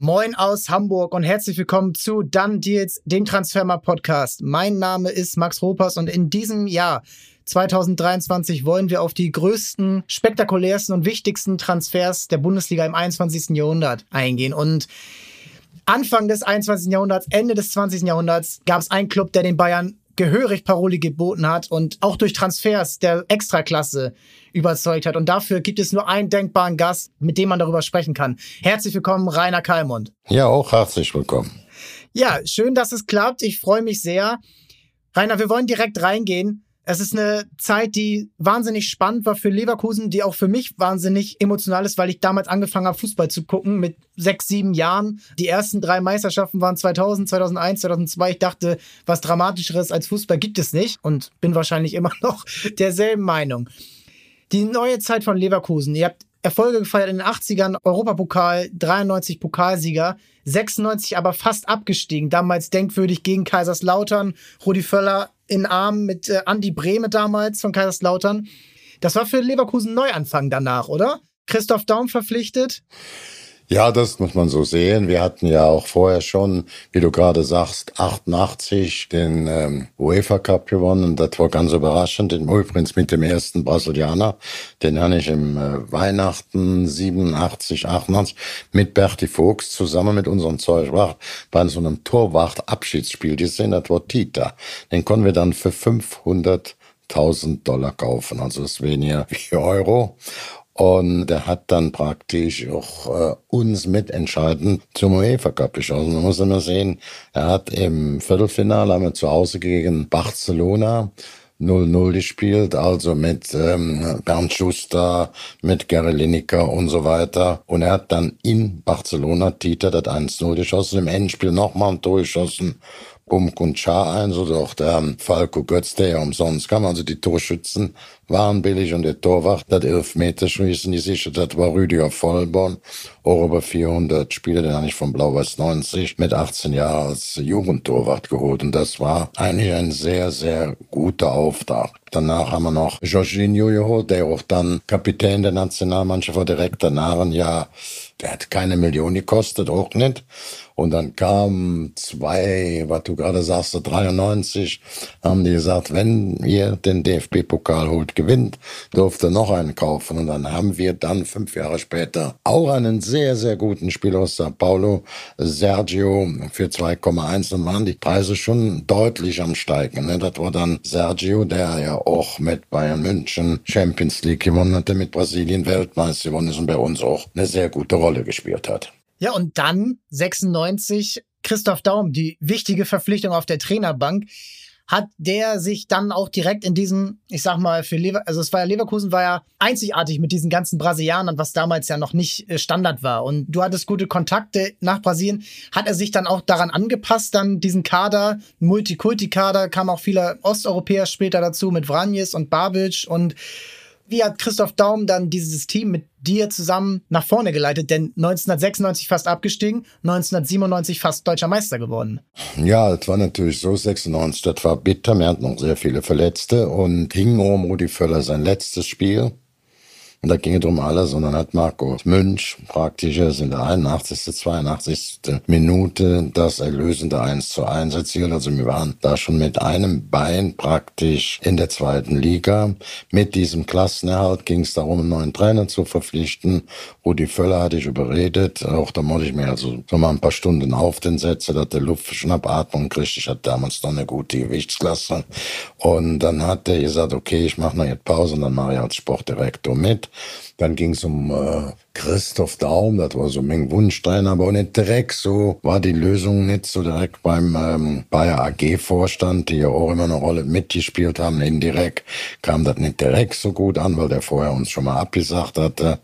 Moin aus Hamburg und herzlich willkommen zu Dann Deals, dem Transfermer Podcast. Mein Name ist Max Ropers und in diesem Jahr 2023 wollen wir auf die größten, spektakulärsten und wichtigsten Transfers der Bundesliga im 21. Jahrhundert eingehen. Und Anfang des 21. Jahrhunderts, Ende des 20. Jahrhunderts gab es einen Club, der den Bayern gehörig Paroli geboten hat und auch durch Transfers der Extraklasse überzeugt hat. Und dafür gibt es nur einen denkbaren Gast, mit dem man darüber sprechen kann. Herzlich willkommen, Rainer Kalmund. Ja, auch herzlich willkommen. Ja, schön, dass es klappt. Ich freue mich sehr. Rainer, wir wollen direkt reingehen. Es ist eine Zeit, die wahnsinnig spannend war für Leverkusen, die auch für mich wahnsinnig emotional ist, weil ich damals angefangen habe, Fußball zu gucken mit sechs, sieben Jahren. Die ersten drei Meisterschaften waren 2000, 2001, 2002. Ich dachte, was Dramatischeres als Fußball gibt es nicht und bin wahrscheinlich immer noch derselben Meinung. Die neue Zeit von Leverkusen. Ihr habt Erfolge gefeiert in den 80ern, Europapokal, 93 Pokalsieger, 96 aber fast abgestiegen. Damals denkwürdig gegen Kaiserslautern, Rudi Völler in Arm mit äh, Andi Brehme damals von Kaiserslautern. Das war für Leverkusen Neuanfang danach, oder? Christoph Daum verpflichtet. Ja, das muss man so sehen. Wir hatten ja auch vorher schon, wie du gerade sagst, 88 den ähm, UEFA Cup gewonnen. Das war ganz überraschend. Übrigens mit dem ersten Brasilianer, den habe ich im äh, Weihnachten 87, 88 mit Berti Fuchs zusammen mit unserem Zeugwart bei so einem Torwart-Abschiedsspiel gesehen. Das war Tita. Den konnten wir dann für 500 1000 Dollar kaufen, also ist weniger wie Euro. Und er hat dann praktisch auch äh, uns mitentscheidend zum UEFA Cup geschossen. Man muss immer sehen, er hat im Viertelfinale haben wir zu Hause gegen Barcelona 0-0 gespielt, also mit ähm, Bernd Schuster, mit Gary Lineker und so weiter. Und er hat dann in Barcelona Tita das 1-0 geschossen, im Endspiel nochmal ein Tor geschossen um Kunchar ein, so auch der Falco Götz, der ja umsonst kam. Also die Torschützen waren billig und der Torwart, das Elfmeterschießen, die sicher, das war Rüdiger Vollborn, auch über 400 Spiele, den habe ich von Blau-Weiß 90 mit 18 Jahren als Jugendtorwart geholt und das war eigentlich ein sehr, sehr guter Auftrag. Danach haben wir noch Jorginho geholt, der auch dann Kapitän der Nationalmannschaft war, direkt danach ein Jahr, der hat keine Million gekostet, auch nicht. Und dann kam zwei, was du gerade sagst, 93, haben die gesagt, wenn ihr den DFB-Pokal holt, gewinnt, durfte noch einen kaufen. Und dann haben wir dann fünf Jahre später auch einen sehr, sehr guten Spieler aus Sao Paulo, Sergio, für 2,1. Dann waren die Preise schon deutlich am Steigen. Ne? Das war dann Sergio, der ja auch mit Bayern München Champions League gewonnen hatte, mit Brasilien Weltmeister gewonnen ist und bei uns auch eine sehr gute Rolle gespielt hat. Ja, und dann 96 Christoph Daum, die wichtige Verpflichtung auf der Trainerbank. Hat der sich dann auch direkt in diesem, ich sag mal, für Lever, also es war ja Leverkusen war ja einzigartig mit diesen ganzen Brasilianern, was damals ja noch nicht äh, Standard war. Und du hattest gute Kontakte nach Brasilien. Hat er sich dann auch daran angepasst, dann diesen Kader, Multikulti-Kader, kam auch viele Osteuropäer später dazu mit Vranjes und Babic und wie hat Christoph Daum dann dieses Team mit dir zusammen nach vorne geleitet? Denn 1996 fast abgestiegen, 1997 fast deutscher Meister geworden. Ja, es war natürlich so, 96, das war bitter. Wir hatten noch sehr viele Verletzte und hing um Rudi Völler sein letztes Spiel. Und da ging es um alles. Und dann hat Marco Münch praktisch in der 81., 82. Minute das erlösende 1 zu 1 erzielt. Also wir waren da schon mit einem Bein praktisch in der zweiten Liga. Mit diesem Klassenerhalt ging es darum, einen neuen Trainer zu verpflichten. Rudi Völler hatte ich überredet. Auch da musste ich mir also so mal ein paar Stunden auf den setzen, dass der Luftschnappatmung kriegt. Ich hatte damals noch eine gute Gewichtsklasse. Und dann hat er gesagt, okay, ich mache noch jetzt Pause und dann mache ich als Sportdirektor mit. Dann ging es um äh, Christoph Daum, das war so mein Wunschstein, aber nicht direkt so, war die Lösung nicht so direkt beim ähm, Bayer AG-Vorstand, die ja auch immer eine Rolle mitgespielt haben, indirekt, kam das nicht direkt so gut an, weil der vorher uns schon mal abgesagt hatte.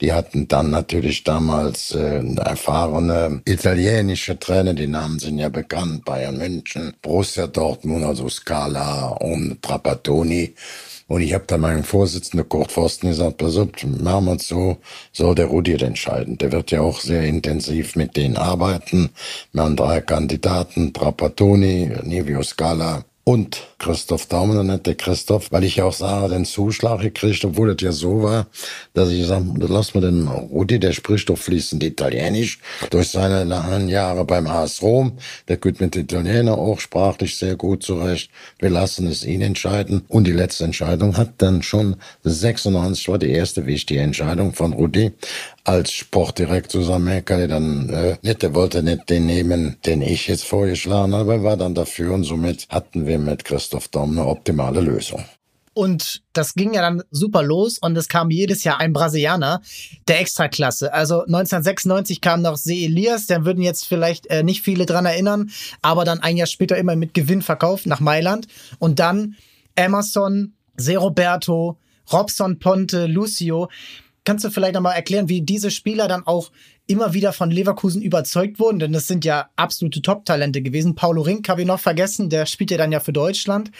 Die hatten dann natürlich damals äh, erfahrene italienische Trainer, die Namen sind ja bekannt, Bayern München, Borussia Dortmund, also Scala und Trapattoni. Und ich habe dann meinem Vorsitzenden Kurt Forsten gesagt, pass auf, machen wir es so, soll der Rudi entscheiden. Der wird ja auch sehr intensiv mit denen arbeiten. Wir haben drei Kandidaten, Trapattoni, Nivio Scala und Christoph Daumen und nicht der Christoph, weil ich ja auch sage, den Zuschlag gekriegt, obwohl das ja so war, dass ich sage, lass mal den Rudi, der spricht doch fließend Italienisch durch seine langen Jahre beim AS Rom. Der geht mit Italiener auch sprachlich sehr gut zurecht. Wir lassen es ihn entscheiden. Und die letzte Entscheidung hat dann schon 96 war die erste wichtige Entscheidung von Rudi als Sportdirektor Amerika, dann äh, nicht, der wollte nicht den nehmen, den ich jetzt vorgeschlagen habe, war dann dafür und somit hatten wir mit Christoph Daum eine optimale Lösung. Und das ging ja dann super los und es kam jedes Jahr ein Brasilianer der Extraklasse. Also 1996 kam noch Se Elias, den würden jetzt vielleicht äh, nicht viele dran erinnern, aber dann ein Jahr später immer mit Gewinn verkauft nach Mailand. Und dann Emerson, Se Roberto, Robson Ponte, Lucio. Kannst du vielleicht nochmal erklären, wie diese Spieler dann auch immer wieder von Leverkusen überzeugt wurden? Denn das sind ja absolute Top-Talente gewesen. Paulo Rink habe ich noch vergessen, der spielt ja dann ja für Deutschland.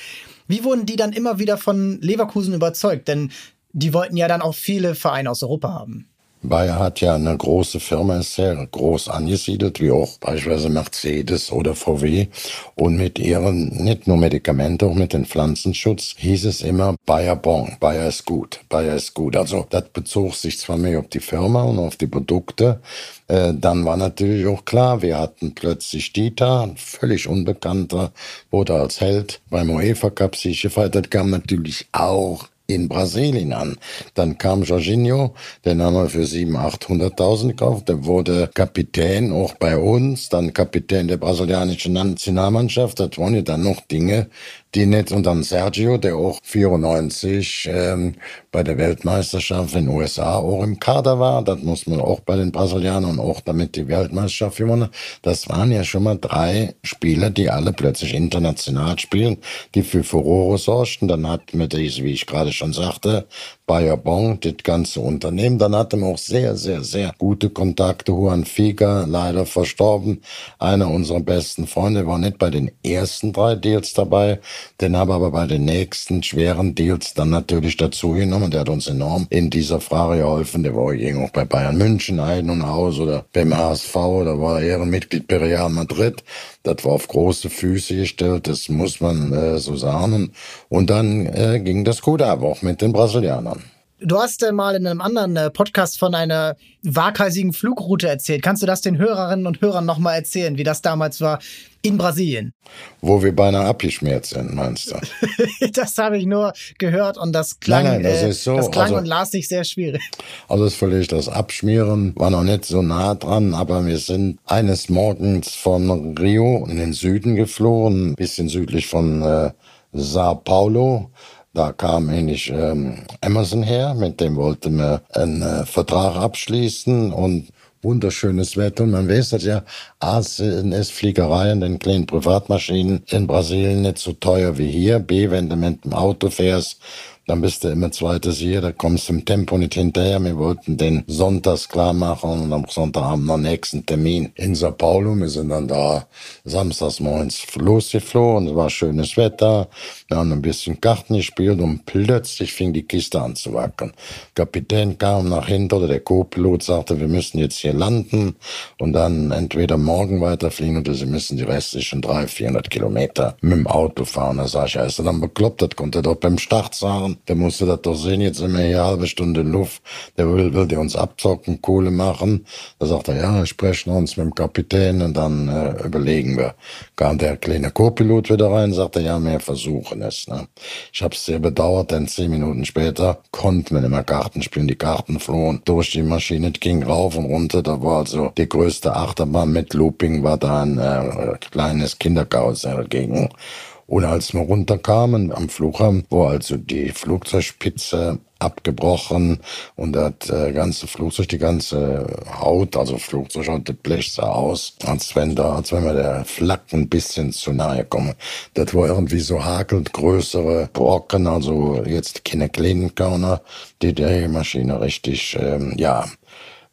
Wie wurden die dann immer wieder von Leverkusen überzeugt? Denn die wollten ja dann auch viele Vereine aus Europa haben. Bayer hat ja eine große Firma, ist sehr groß angesiedelt, wie auch beispielsweise Mercedes oder VW. Und mit ihren, nicht nur Medikamente, auch mit dem Pflanzenschutz, hieß es immer Bayer Bon, Bayer ist gut, Bayer ist gut. Also das bezog sich zwar mehr auf die Firma und auf die Produkte, äh, dann war natürlich auch klar, wir hatten plötzlich Dieter, völlig Unbekannter, wurde als Held beim UEFA Cup sich gefeiert. Das kam natürlich auch in Brasilien an. Dann kam Jorginho, den haben wir für 700.000, 800.000 gekauft. Der wurde Kapitän auch bei uns, dann Kapitän der brasilianischen Nationalmannschaft. Das waren ja dann noch Dinge, die nicht. Und dann Sergio, der auch 94 ähm, bei der Weltmeisterschaft in den USA auch im Kader war. Das muss man auch bei den Brasilianern auch damit die Weltmeisterschaft gewonnen. Das waren ja schon mal drei Spieler, die alle plötzlich international spielen, die für Furore sorgten. Dann hatten wir diese, wie ich gerade schon sagte, Bayer Bon, das ganze Unternehmen. Dann hatte man auch sehr, sehr, sehr gute Kontakte. Juan Figa, leider verstorben. Einer unserer besten Freunde war nicht bei den ersten drei Deals dabei. Den habe aber bei den nächsten schweren Deals dann natürlich dazu genommen. Der hat uns enorm in dieser Frage geholfen. Der war auch bei Bayern München ein und aus oder beim HSV oder war Ehrenmitglied bei Real Madrid. Das war auf große Füße gestellt, das muss man äh, so sagen. Und dann äh, ging das gut ab, auch mit den Brasilianern. Du hast äh, mal in einem anderen äh, Podcast von einer waghalsigen Flugroute erzählt. Kannst du das den Hörerinnen und Hörern nochmal erzählen, wie das damals war in Brasilien? Wo wir beinahe abgeschmiert sind, meinst du? das habe ich nur gehört und das klang, nein, nein, das, äh, so. das klang also, und las sich sehr schwierig. Also das völlig das Abschmieren war noch nicht so nah dran, aber wir sind eines Morgens von Rio in den Süden geflogen, ein bisschen südlich von äh, Sao Paulo da kam ähnlich ähm, Amazon her, mit dem wollten wir einen äh, Vertrag abschließen und wunderschönes Wetter. Und man weiß das ja, A sind Fliegereien, den kleinen Privatmaschinen in Brasilien nicht so teuer wie hier. B, wenn du mit dem Auto fährst, dann bist du immer zweites hier, da kommst du im Tempo nicht hinterher. Wir wollten den sonntags klar machen und am Sonntagabend noch nächsten Termin in Sao Paulo. Wir sind dann da samstags morgens losgeflogen, es war schönes Wetter, wir haben ein bisschen Karten gespielt und plötzlich fing die Kiste an zu wackeln. Kapitän kam nach hinten oder der Co-Pilot sagte, wir müssen jetzt hier landen und dann entweder morgen weiterfliegen oder sie müssen die restlichen 300, 400 Kilometer mit dem Auto fahren. Da sag ich, ja, ist er dann bekloppt, das konnte er doch beim Start sagen der musste das doch sehen, jetzt sind wir hier halbe Stunde Luft, der will, will der uns abzocken, Kohle machen. Da sagt er, ja, sprechen uns mit dem Kapitän und dann äh, überlegen wir. Kam der kleine Co-Pilot wieder rein, sagte, ja, wir versuchen es. Ne? Ich habe es sehr bedauert, denn zehn Minuten später konnten wir nicht mehr Karten spielen. Die Karten flohen durch die Maschine, ging rauf und runter. Da war also die größte Achterbahn mit Looping, war da ein äh, kleines Kinderkarussell gegen. Und als wir runterkamen am Flughafen, war also die Flugzeugspitze abgebrochen und das äh, ganze Flugzeug, die ganze Haut, also Flugzeughaut, das Blech sah aus, als wenn da, als wenn wir der Flak ein bisschen zu nahe kommen. Das war irgendwie so hakelt größere Brocken, also jetzt keine kleinen Körner, die die Maschine richtig, ähm, ja,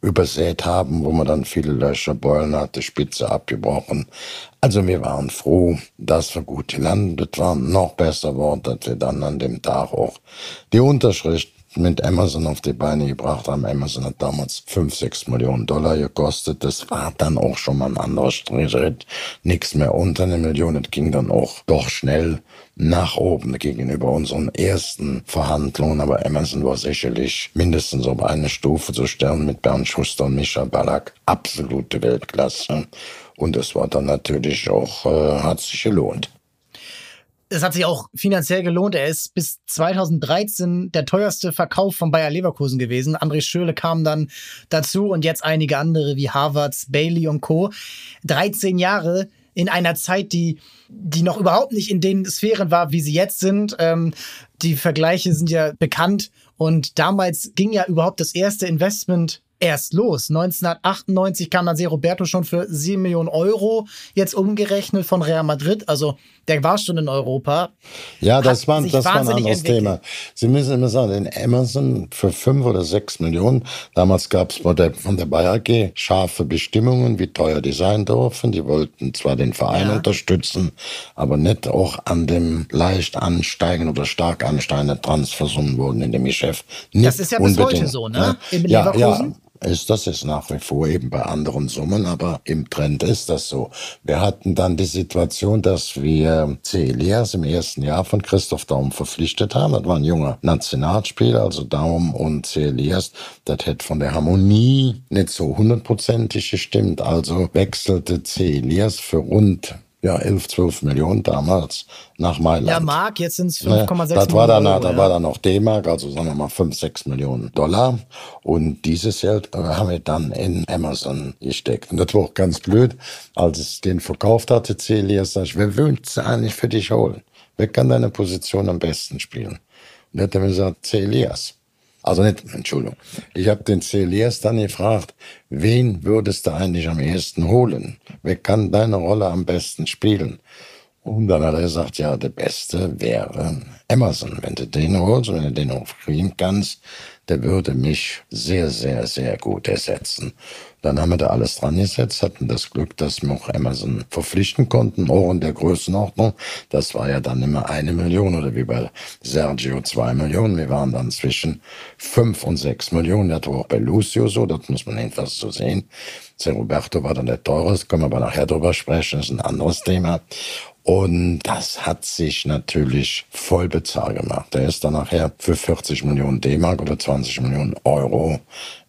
übersät haben, wo man dann viele Löcher, Beulen hatte, Spitze abgebrochen. Also wir waren froh, dass wir gut gelandet waren. Noch besser war, dass wir dann an dem Tag auch die Unterschrift mit Amazon auf die Beine gebracht haben. Amazon hat damals 5, 6 Millionen Dollar gekostet. Das war dann auch schon mal ein anderer Schritt. Nichts mehr unter eine Million. Das ging dann auch doch schnell nach oben gegenüber unseren ersten Verhandlungen. Aber Amazon war sicherlich mindestens auf eine Stufe zu stellen mit Bernd Schuster und Micha Ballack. Absolute Weltklasse. Und das war dann natürlich auch, äh, hat sich gelohnt es hat sich auch finanziell gelohnt. Er ist bis 2013 der teuerste Verkauf von Bayer Leverkusen gewesen. André Schöle kam dann dazu und jetzt einige andere wie Harvards, Bailey und Co. 13 Jahre in einer Zeit, die, die noch überhaupt nicht in den Sphären war, wie sie jetzt sind. Ähm, die Vergleiche sind ja bekannt und damals ging ja überhaupt das erste Investment erst los. 1998 kam dann Roberto schon für 7 Millionen Euro, jetzt umgerechnet von Real Madrid. Also der war schon in Europa. Ja, das war, das war ein anderes Thema. Sie müssen immer sagen, in Amazon für 5 oder 6 Millionen, damals gab es von der, von der Bayer AG scharfe Bestimmungen, wie teuer die sein dürfen. Die wollten zwar den Verein ja. unterstützen, aber nicht auch an dem leicht ansteigenden oder stark ansteigenden Transfersummen wurden in dem Geschäft. Nicht das ist ja bis unbedingt, heute so, ne? Im ja, Leverkusen. Ja, ist das jetzt nach wie vor eben bei anderen Summen, aber im Trend ist das so. Wir hatten dann die Situation, dass wir C. Elias im ersten Jahr von Christoph Daum verpflichtet haben. Das war ein junger Nationalspieler, also Daum und C. Elias. Das hätte von der Harmonie nicht so hundertprozentig gestimmt. Also wechselte C. Elias für rund ja, 11, 12 Millionen damals nach Mailand. Ja, Mark, jetzt sind es 5,6 Millionen. Das war dann, Euro, da ja. war dann noch D-Mark, also sagen wir mal 5, 6 Millionen Dollar. Und dieses Geld äh, haben wir dann in Amazon gesteckt. Und das war auch ganz blöd, als es den verkauft hatte, Celias, sag ich, wer will es eigentlich für dich holen? Wer kann deine Position am besten spielen? Und er hat mir gesagt, Celias. Also nicht, Entschuldigung. Ich habe den Celias dann gefragt, wen würdest du eigentlich am ehesten holen? Wer kann deine Rolle am besten spielen? Und dann hat er gesagt, ja, der Beste wäre Emerson. Wenn du den holst, wenn du den auch kriegen kannst, der würde mich sehr, sehr, sehr gut ersetzen. Dann haben wir da alles dran gesetzt, hatten das Glück, dass wir auch Amazon verpflichten konnten, auch in der Größenordnung. Das war ja dann immer eine Million oder wie bei Sergio zwei Millionen. Wir waren dann zwischen fünf und sechs Millionen. Das war auch bei Lucio so, das muss man jedenfalls so sehen. Ser Roberto war dann der teure, können wir aber nachher drüber sprechen, das ist ein anderes Thema. Und das hat sich natürlich voll bezahlt gemacht. Der ist dann nachher für 40 Millionen D-Mark oder 20 Millionen Euro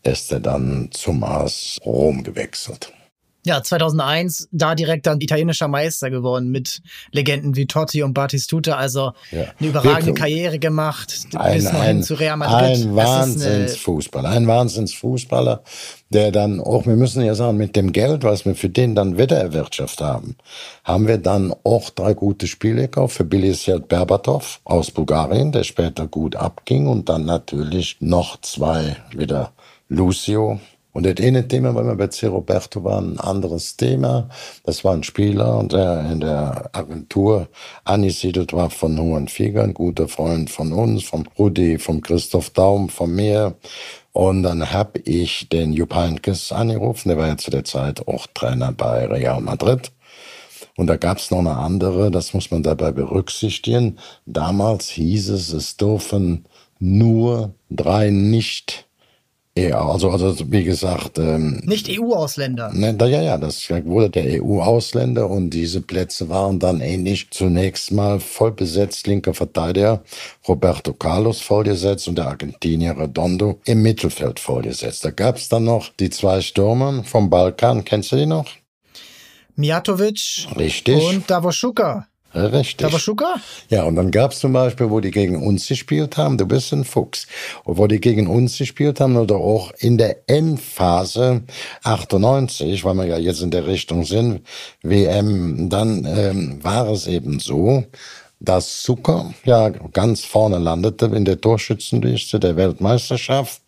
ist er dann zum AS Rom gewechselt. Ja, 2001 da direkt dann italienischer Meister geworden mit Legenden wie Totti und Batistuta. Also ja. eine überragende Wirklich. Karriere gemacht ein, bis ein, zu Real Madrid. Ein Wahnsinnsfußballer, ein Wahnsinnsfußballer, der dann auch, wir müssen ja sagen, mit dem Geld, was wir für den dann wieder erwirtschaftet haben, haben wir dann auch drei gute Spiele gekauft für Bilisjad Berbatov aus Bulgarien, der später gut abging und dann natürlich noch zwei wieder Lucio und das eine Thema, weil wir bei C. Roberto waren, ein anderes Thema. Das war ein Spieler, der in der Agentur angesiedelt war von Huan Fieger, ein guter Freund von uns, vom Rudi, vom Christoph Daum, von mir. Und dann habe ich den Jupp Heynckes angerufen, der war ja zu der Zeit auch Trainer bei Real Madrid. Und da gab es noch eine andere, das muss man dabei berücksichtigen. Damals hieß es, es dürfen nur drei nicht ja, also, also wie gesagt. Ähm, Nicht EU-Ausländer. Ne, ja, ja, das wurde der EU-Ausländer und diese Plätze waren dann ähnlich zunächst mal voll besetzt. Linker Verteidiger Roberto Carlos vollgesetzt und der Argentinier Redondo im Mittelfeld vollgesetzt. Da gab es dann noch die zwei Stürmer vom Balkan. Kennst du die noch? Mijatovic Richtig. und Davoschuka. Richtig. Tabaschuka? Ja, und dann gab's zum Beispiel, wo die gegen uns gespielt haben, du bist ein Fuchs, und wo die gegen uns gespielt haben oder auch in der Endphase 98, weil wir ja jetzt in der Richtung sind, WM, dann ähm, war es eben so, dass Zucker ja ganz vorne landete in der Torschützenliste der Weltmeisterschaft,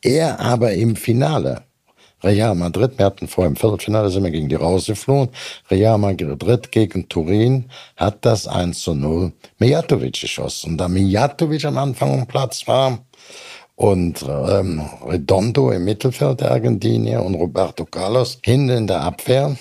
er aber im Finale Real Madrid, wir hatten vor im Viertelfinale, sind wir gegen die rausgeflohen. Real Madrid gegen Turin hat das 1 zu 0 Mijatovic geschossen. Und da Mijatovic am Anfang am Platz war und ähm, Redondo im Mittelfeld der Argentinier und Roberto Carlos hinten in der Abwehr,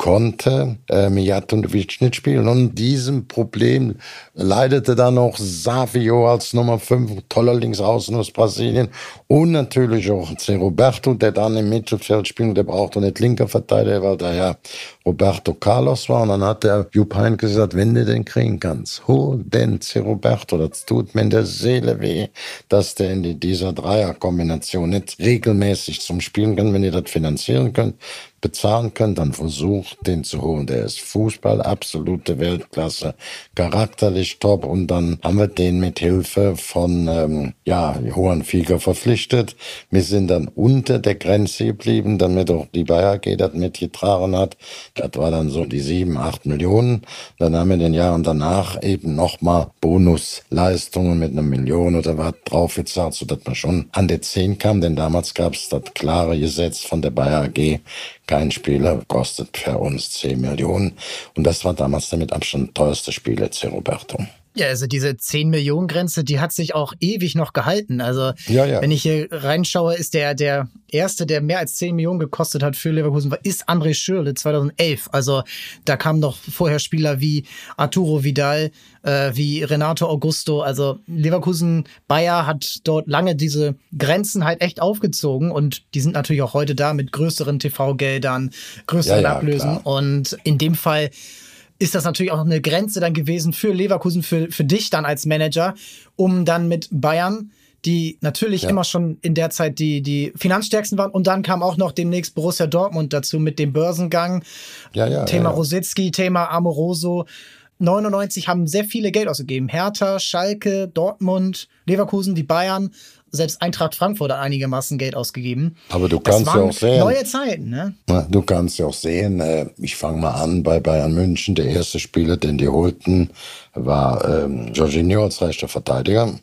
konnte äh, Mijatovic nicht spielen. Und diesem Problem leidete dann auch Savio als Nummer 5, toller Linksaußen aus Brasilien. Und natürlich auch C. Roberto, der dann im Mittelfeld spielt. Der brauchte nicht linker Verteidiger, weil der ja Roberto Carlos war. Und dann hat der Jupp Heynckes gesagt, wenn du den kriegen kannst, hol den C. Roberto. Das tut mir in der Seele weh, dass der in dieser Dreierkombination nicht regelmäßig zum Spielen kann, wenn ihr das finanzieren könnt bezahlen könnt, dann versucht den zu holen. Der ist Fußball, absolute Weltklasse, charakterlich top und dann haben wir den mit Hilfe von ähm, ja, Johann Fieger verpflichtet. Wir sind dann unter der Grenze geblieben, damit auch die Bayer das mitgetragen hat. Das war dann so die sieben, acht Millionen. Dann haben wir den Jahren danach eben nochmal Bonusleistungen mit einer Million oder was draufgezahlt, sodass man schon an der zehn kam, denn damals gab es das klare Gesetz von der Bayer AG, kein Spieler kostet für uns 10 Millionen. Und das war damals der mit Abstand teuerste Spieler, C. Roberto. Ja, also diese 10 Millionen Grenze, die hat sich auch ewig noch gehalten. Also ja, ja. wenn ich hier reinschaue, ist der der erste, der mehr als 10 Millionen gekostet hat für Leverkusen, ist André Schürle 2011. Also da kamen noch vorher Spieler wie Arturo Vidal, äh, wie Renato Augusto. Also Leverkusen Bayer hat dort lange diese Grenzen halt echt aufgezogen und die sind natürlich auch heute da mit größeren TV-Geldern, größeren ja, Ablösen. Klar. Und in dem Fall ist das natürlich auch eine Grenze dann gewesen für Leverkusen, für, für dich dann als Manager, um dann mit Bayern, die natürlich ja. immer schon in der Zeit die, die finanzstärksten waren. Und dann kam auch noch demnächst Borussia Dortmund dazu mit dem Börsengang. Ja, ja, Thema ja, Rositzky, Thema Amoroso. 99 haben sehr viele Geld ausgegeben. Hertha, Schalke, Dortmund, Leverkusen, die Bayern selbst Eintracht Frankfurt hat einigermaßen Geld ausgegeben. Aber du kannst ja auch sehen. Neue Zeiten, ne? Du kannst ja auch sehen, äh, ich fange mal an bei Bayern München. Der erste Spieler, den die holten, war ähm, Jorginho als rechter Verteidiger.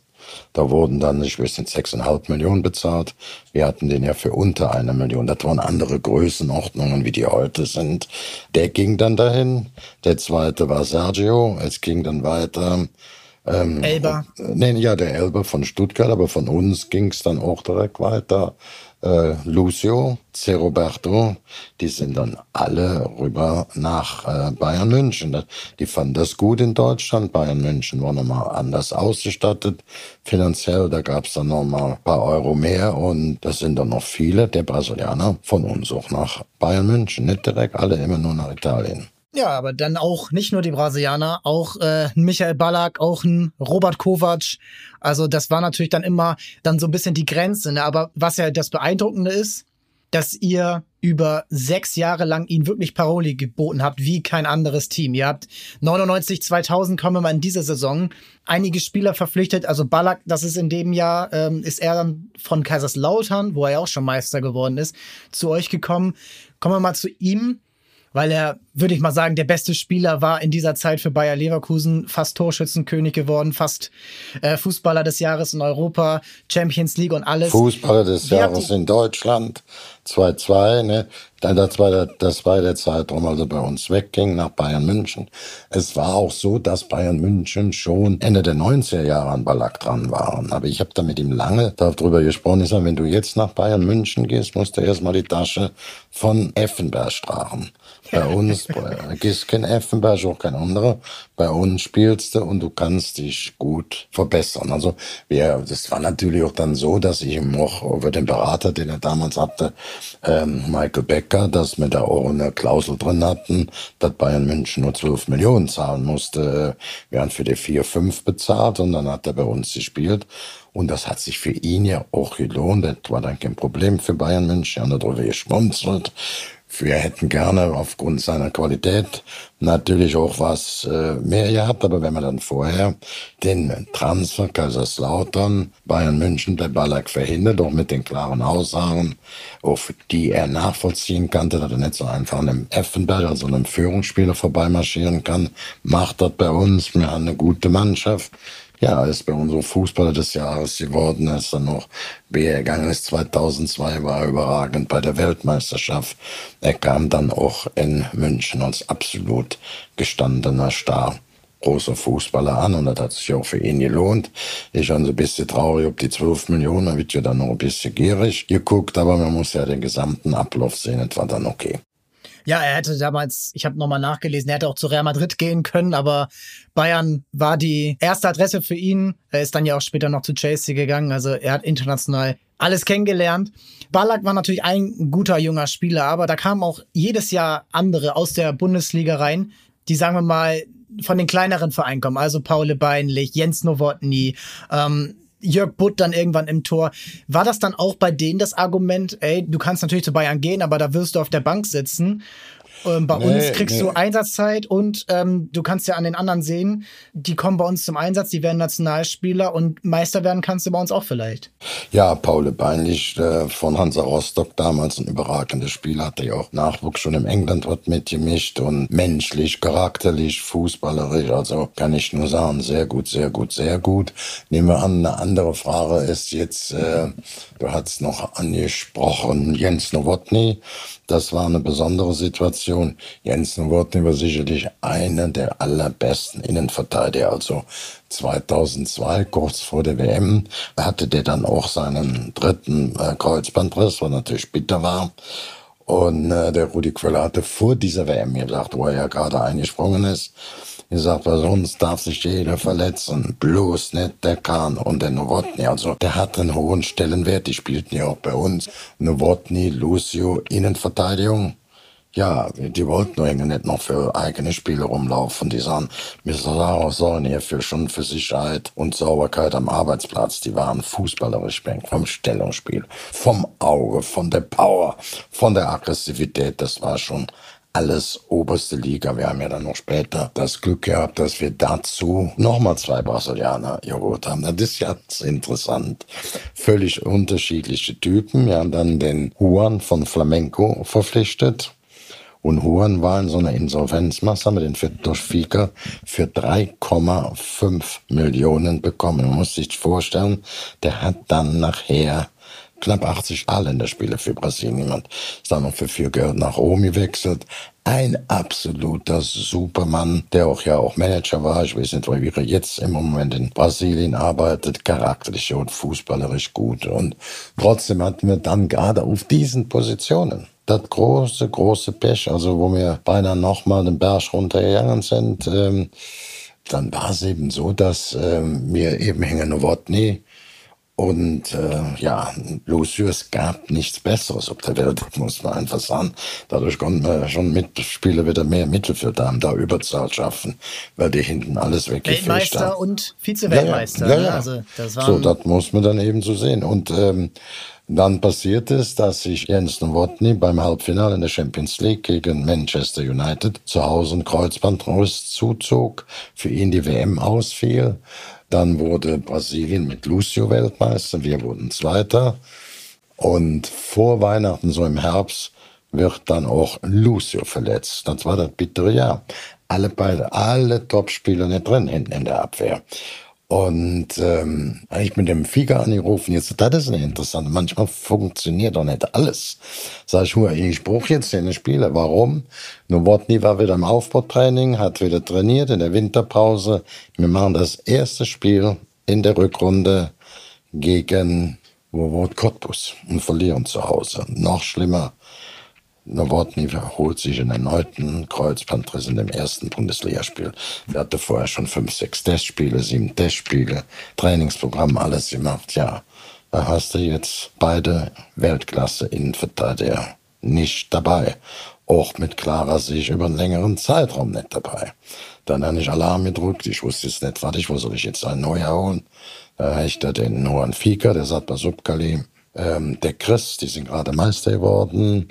Da wurden dann, ich weiß nicht, 6,5 Millionen bezahlt. Wir hatten den ja für unter einer Million. Das waren andere Größenordnungen, wie die heute sind. Der ging dann dahin. Der zweite war Sergio. Es ging dann weiter. Ähm, Elber. Nee, ja, der Elber von Stuttgart, aber von uns ging es dann auch direkt weiter. Äh, Lucio, C. Roberto, die sind dann alle rüber nach äh, Bayern München. Die fanden das gut in Deutschland. Bayern München war nochmal anders ausgestattet finanziell. Da gab es dann nochmal ein paar Euro mehr und das sind dann noch viele der Brasilianer von uns auch nach Bayern München. Nicht direkt alle immer nur nach Italien. Ja, aber dann auch nicht nur die Brasilianer, auch äh, Michael Ballack, auch ein Robert Kovac. Also das war natürlich dann immer dann so ein bisschen die Grenze. Ne? Aber was ja das Beeindruckende ist, dass ihr über sechs Jahre lang ihn wirklich Paroli geboten habt, wie kein anderes Team. Ihr habt 99, 2000 kommen wir mal in dieser Saison einige Spieler verpflichtet. Also Ballack, das ist in dem Jahr, ähm, ist er dann von Kaiserslautern, wo er ja auch schon Meister geworden ist, zu euch gekommen. Kommen wir mal zu ihm weil er, würde ich mal sagen, der beste Spieler war in dieser Zeit für Bayer Leverkusen, fast Torschützenkönig geworden, fast äh, Fußballer des Jahres in Europa, Champions League und alles. Fußballer des Wie Jahres in Deutschland, 2-2, ne? Das war, der, das war der Zeitraum, also bei uns wegging nach Bayern München. Es war auch so, dass Bayern München schon Ende der 90er Jahre an Ballack dran waren. Aber ich habe da mit ihm lange darüber gesprochen. Ich sage, wenn du jetzt nach Bayern München gehst, musst du erstmal die Tasche von Effenberg strachen. Bei uns gehst kein Effenberg, auch kein anderer. Bei uns spielst du und du kannst dich gut verbessern. Also wir, das war natürlich auch dann so, dass ich ihm auch über den Berater, den er damals hatte, ähm, Michael Becker, dass wir da auch eine Klausel drin hatten, dass Bayern München nur 12 Millionen zahlen musste. Wir haben für die 4, 5 bezahlt und dann hat er bei uns gespielt. Und das hat sich für ihn ja auch gelohnt. Das war dann kein Problem für Bayern München. Und darüber geschmunzelt. Wir hätten gerne aufgrund seiner Qualität natürlich auch was äh, mehr gehabt, aber wenn man dann vorher den Transfer Kaiserslautern, Bayern München bei Ballack verhindert, auch mit den klaren Aussagen, auf die er nachvollziehen konnte, dass er nicht so einfach an einem Effenberg, also einem Führungsspieler vorbeimarschieren kann, macht das bei uns. Wir haben eine gute Mannschaft ja, ist bei unserem Fußballer des Jahres geworden, ist dann noch BR gegangen ist 2002, war überragend bei der Weltmeisterschaft. Er kam dann auch in München als absolut gestandener Star großer Fußballer an und das hat sich auch für ihn gelohnt. Ich bin so ein bisschen traurig, ob die 12 Millionen, da wird ja dann noch ein bisschen gierig geguckt, aber man muss ja den gesamten Ablauf sehen, das war dann okay. Ja, er hätte damals, ich habe nochmal nachgelesen, er hätte auch zu Real Madrid gehen können, aber Bayern war die erste Adresse für ihn. Er ist dann ja auch später noch zu Chelsea gegangen, also er hat international alles kennengelernt. Ballack war natürlich ein guter junger Spieler, aber da kamen auch jedes Jahr andere aus der Bundesliga rein, die sagen wir mal von den kleineren Vereinen kommen, also Paul Beinlich, Jens Nowotny, ähm, Jörg Butt dann irgendwann im Tor. War das dann auch bei denen das Argument, ey, du kannst natürlich zu Bayern gehen, aber da wirst du auf der Bank sitzen? Ähm, bei nee, uns kriegst nee. du Einsatzzeit und ähm, du kannst ja an den anderen sehen, die kommen bei uns zum Einsatz, die werden Nationalspieler und Meister werden kannst du bei uns auch vielleicht. Ja, Paul Beinlich äh, von Hansa Rostock damals ein überragendes Spiel, hatte ja auch Nachwuchs schon im England wird mitgemischt und menschlich, charakterlich, fußballerisch, also kann ich nur sagen, sehr gut, sehr gut, sehr gut. Nehmen wir an, eine andere Frage ist jetzt, äh, du hast noch angesprochen, Jens Nowotny, das war eine besondere Situation. Jens Nowotny war sicherlich einer der allerbesten Innenverteidiger. Also 2002, kurz vor der WM, hatte der dann auch seinen dritten äh, Kreuzbandriss, was natürlich bitter war. Und äh, der Rudi Quelle hatte vor dieser WM gesagt, wo er ja gerade eingesprungen ist, gesagt, bei sonst darf sich jeder verletzen, bloß nicht der Kahn und der Nowotny. Also der hat einen hohen Stellenwert, die spielten ja auch bei uns. Nowotny, Lucio, Innenverteidigung. Ja, die wollten nur nicht noch für eigene Spiele rumlaufen. Die sagen, wir sollen hier für schon für Sicherheit und Sauberkeit am Arbeitsplatz. Die waren fußballerisch vom Stellungsspiel, vom Auge, von der Power, von der Aggressivität. Das war schon alles oberste Liga. Wir haben ja dann noch später das Glück gehabt, dass wir dazu nochmal zwei Brasilianer geholt haben. Das ist ja interessant. Völlig unterschiedliche Typen. Wir haben dann den Juan von Flamenco verpflichtet. Und Juan war in so einer Insolvenzmasse, mit den für, durch FICA für 3,5 Millionen bekommen. Man muss sich vorstellen, der hat dann nachher knapp 80 A-Länderspiele für Brasilien. Jemand ist dann noch für viel Geld nach Rom gewechselt. Ein absoluter Supermann, der auch ja auch Manager war. Ich weiß nicht, wie er jetzt im Moment in Brasilien arbeitet. Charakterlich und fußballerisch gut. Und trotzdem hatten wir dann gerade auf diesen Positionen das große, große Pech, also wo wir beinahe nochmal den Berg runtergegangen sind, ähm, dann war es eben so, dass ähm, wir eben Hängen Nowotny und äh, ja, Lucio, es gab nichts Besseres auf der Welt, muss man einfach sagen. Dadurch konnten wir schon Mitspieler wieder mehr Mittelfeld haben, da Überzahl schaffen, weil die hinten alles weggefischt haben. Weltmeister und Vize-Weltmeister. Ja, ja, ja, ne? Also, das so, das muss man dann eben so sehen. Und ähm, dann passiert es, dass sich Jens Nowotny beim Halbfinale in der Champions League gegen Manchester United zu Hause ein Kreuzbandriss zuzog, für ihn die WM ausfiel dann wurde Brasilien mit Lucio Weltmeister, wir wurden Zweiter. Und vor Weihnachten, so im Herbst, wird dann auch Lucio verletzt. Das war das bittere Jahr. Alle beide, alle Topspieler nicht drin hinten in der Abwehr. Und ähm, ich mit dem Flieger angerufen, jetzt, das ist eine interessante, manchmal funktioniert doch nicht alles. Sag ich, ich brauche jetzt den Spieler. Warum? Nowotny war wieder im Aufbautraining, hat wieder trainiert in der Winterpause. Wir machen das erste Spiel in der Rückrunde gegen wo war Cottbus und verlieren zu Hause. Noch schlimmer, Nowotny holt sich einen erneuten Kreuzbandriss in dem ersten Bundesligaspiel. Er hatte vorher schon fünf, sechs Testspiele, sieben Testspiele, Trainingsprogramm, alles gemacht. Ja, da hast du jetzt beide Weltklasse-Innenverteidiger nicht dabei. Auch mit klarer Sicht über einen längeren Zeitraum nicht dabei. Dann habe ich Alarm gedrückt. Ich wusste jetzt nicht, warte ich, wo soll ich jetzt einen neu holen? Da habe ich da den Noan Fieker, der sagt bei Subkali, ähm, der Chris, die sind gerade Meister geworden.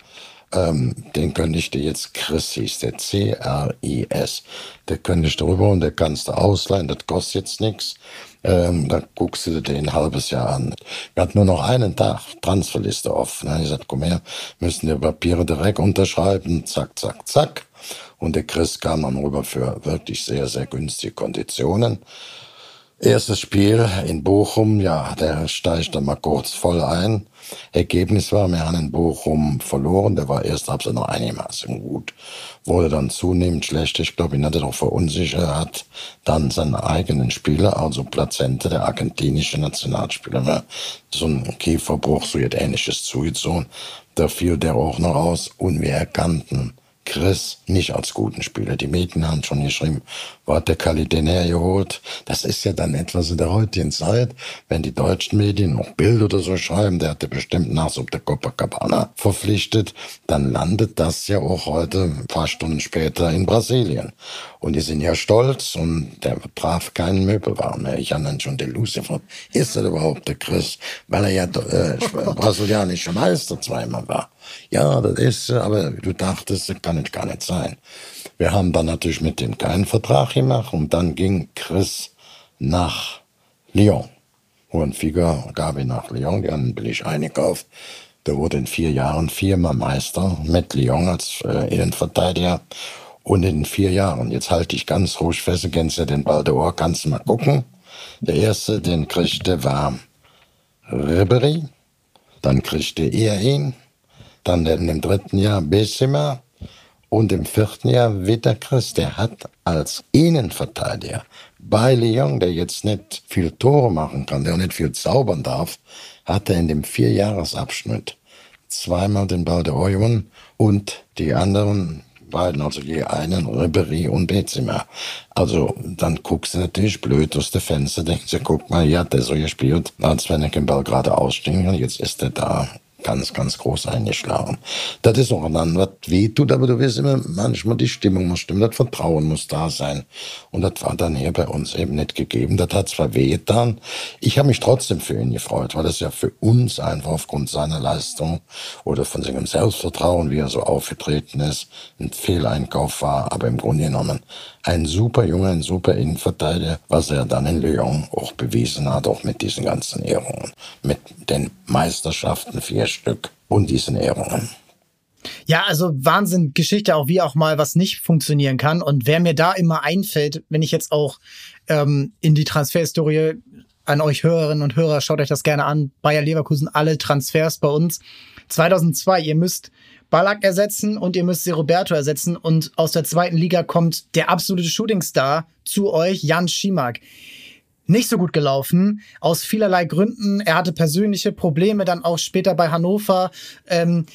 Ähm, den dir jetzt, Chris hieß der, C-R-I-S, der könnte ich drüber und der kannst du ausleihen, das kostet jetzt nichts. Ähm, da guckst du den ein halbes Jahr an. Wir hatten nur noch einen Tag, Transferliste offen. Ich sagte, komm her, müssen die Papiere direkt unterschreiben, zack, zack, zack. Und der Chris kam dann rüber für wirklich sehr, sehr günstige Konditionen. Erstes Spiel in Bochum, ja, der steigt dann mal kurz voll ein. Ergebnis war, wir haben in Bochum verloren. Der war erst ab noch einigermaßen gut. Wurde dann zunehmend schlecht. Ich glaube, ihn hat er doch verunsichert. Hat dann seinen eigenen Spieler, also Plazente, der argentinische Nationalspieler, so ein Kieferbruch, so jetzt ähnliches zugezogen. Da fiel der auch noch aus und wir erkannten Chris nicht als guten Spieler. Die Medien haben schon geschrieben, wo hat der Kali Dener geholt? Das ist ja dann etwas in der heutigen Zeit, wenn die deutschen Medien noch Bild oder so schreiben, der hatte bestimmt nach so der Copacabana verpflichtet, dann landet das ja auch heute ein paar Stunden später in Brasilien. Und die sind ja stolz und der traf keinen Möbelwaren mehr. Ich habe dann schon den Lucifer, ist das überhaupt der Chris? Weil er ja äh, brasilianischer Meister zweimal war. Ja, das ist, aber du dachtest, das kann es gar nicht sein. Wir haben dann natürlich mit dem keinen Vertrag gemacht und dann ging Chris nach Lyon. Und Figur gab ihn nach Lyon, die haben billig eingekauft. Der wurde in vier Jahren viermal Meister mit Lyon als äh, Innenverteidiger. Und in vier Jahren, jetzt halte ich ganz ruhig fest, ja den Ball der Ohr, kannst du mal gucken. Der erste, den kriegte, war Ribery. Dann kriegte er ihn. Dann dem dritten Jahr Bessemer und im vierten Jahr wieder. Der hat als Innenverteidiger bei Lyon, der jetzt nicht viel Tore machen kann, der auch nicht viel zaubern darf, hat er in dem Vierjahresabschnitt zweimal den Ball der Union und die anderen beiden, also je einen, Ribery und Bezima. Also dann guckst du natürlich blöd aus der Fenster, denkst du, guck mal, ja, der so gespielt, als wenn er den Ball gerade ausstehen und jetzt ist er da ganz, ganz groß eingeschlagen. Das ist auch dann, was weh tut, aber du wirst immer, manchmal die Stimmung muss stimmen, das Vertrauen muss da sein. Und das war dann hier bei uns eben nicht gegeben. Das hat zwar weh getan. Ich habe mich trotzdem für ihn gefreut, weil das ja für uns einfach aufgrund seiner Leistung oder von seinem Selbstvertrauen, wie er so aufgetreten ist, ein Fehleinkauf war, aber im Grunde genommen ein super Junge, ein super Innenverteidiger, was er dann in Lyon auch bewiesen hat, auch mit diesen ganzen Ehrungen, mit den Meisterschaften, vier Stück und diesen Ehrungen. Ja, also Wahnsinn, Geschichte auch, wie auch mal was nicht funktionieren kann. Und wer mir da immer einfällt, wenn ich jetzt auch ähm, in die Transferhistorie an euch Hörerinnen und Hörer, schaut euch das gerne an. Bayer Leverkusen, alle Transfers bei uns. 2002, ihr müsst Ballack ersetzen und ihr müsst Roberto ersetzen. Und aus der zweiten Liga kommt der absolute Shootingstar zu euch, Jan Schimak. Nicht so gut gelaufen, aus vielerlei Gründen. Er hatte persönliche Probleme dann auch später bei Hannover. Ähm,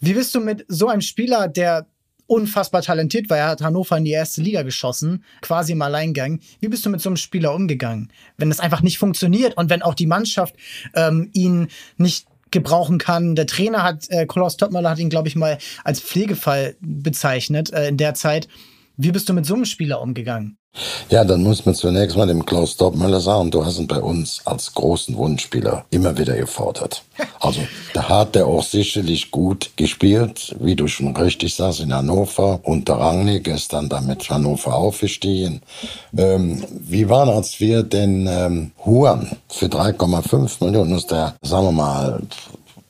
wie bist du mit so einem Spieler, der unfassbar talentiert war. Er hat Hannover in die erste Liga geschossen, quasi im Alleingang. Wie bist du mit so einem Spieler umgegangen, wenn es einfach nicht funktioniert und wenn auch die Mannschaft ähm, ihn nicht gebrauchen kann. Der Trainer hat, äh, Klaus Toppmöller hat ihn, glaube ich, mal als Pflegefall bezeichnet äh, in der Zeit. Wie bist du mit so einem Spieler umgegangen? Ja, dann muss man zunächst mal dem Klaus Dortmüller sagen, du hast ihn bei uns als großen Wunschspieler immer wieder gefordert. Also da hat er auch sicherlich gut gespielt, wie du schon richtig sagst, in Hannover. Und der Rangnick ist dann da mit Hannover aufgestiegen. Ähm, wie war als wir den ähm, Huan für 3,5 Millionen aus der, sagen wir mal,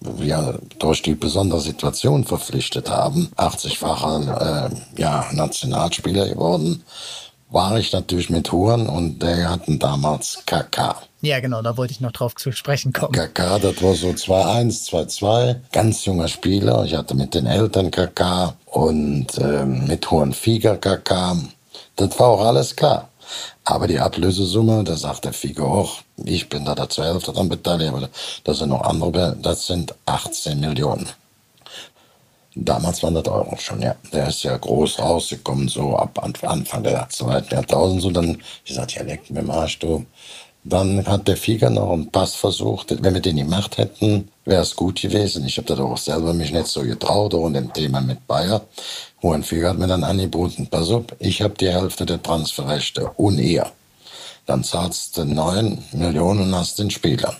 wir durch die besondere Situation verpflichtet haben, 80-facher äh, ja, Nationalspieler geworden war ich natürlich mit Huren und der hatten damals KK. Ja, genau, da wollte ich noch drauf zu sprechen kommen. KK, das war so 2-1, 2-2, ganz junger Spieler. Ich hatte mit den Eltern KK und ähm, mit Huren Fieger KK. Das war auch alles klar. Aber die Ablösesumme, da sagt der Fiege auch, ich bin da der zur Hälfte dran beteiligt, aber da sind noch andere, das sind 18 Millionen. Damals waren das Euro schon, ja. Der ist ja groß rausgekommen, so ab Anfang der zweiten Jahrtausend. So dann, ich sagte, ja, leck mir Arsch, du. Dann hat der Flieger noch einen Pass versucht. Wenn wir den gemacht hätten, wäre es gut gewesen. Ich habe da auch selber mich nicht so getraut, auch in dem Thema mit Bayer. Hohen Flieger hat mir dann angeboten, pass auf, ich habe die Hälfte der Transferrechte und ihr. Dann zahlst du neun Millionen und hast den Spieler.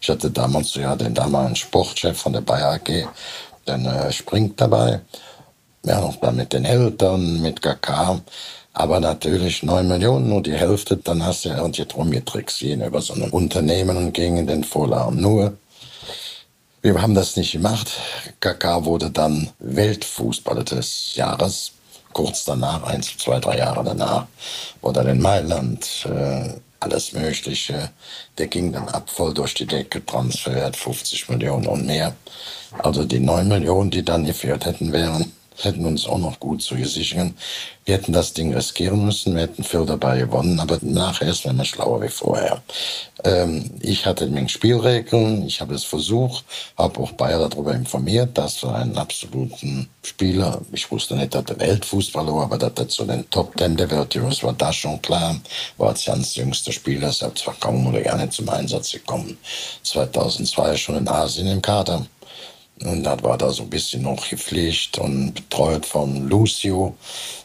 Ich hatte damals ja den damaligen Sportchef von der Bayer AG dann äh, springt dabei. Ja, noch dann mit den Eltern, mit KK. Aber natürlich 9 Millionen, nur die Hälfte, dann hast du ja irgendwie drum getrickst, über so ein Unternehmen und gegen den Vorlagen. Nur, wir haben das nicht gemacht. KK wurde dann Weltfußballer des Jahres. Kurz danach, eins, zwei, drei Jahre danach, wurde er in Mailand, äh, alles Mögliche. Der ging dann ab voll durch die Decke, Transferwert 50 Millionen und mehr. Also die 9 Millionen, die dann gefehlt hätten, wären hätten uns auch noch gut zugesichert. Wir hätten das Ding riskieren müssen, wir hätten viel dabei gewonnen, aber nachher ist man schlauer wie vorher. Ähm, ich hatte meine Spielregeln, ich habe es versucht, habe auch Bayer darüber informiert, dass wir einen absoluten Spieler, ich wusste nicht, dass der Weltfußballer war, aber dass er zu den Top Ten der Welt ist, war das schon klar. War als ganz jüngster Spieler, ist zwar kaum oder gar nicht zum Einsatz gekommen. 2002 schon in Asien im Kader. Und das war da so ein bisschen noch gepflegt und betreut von Lucio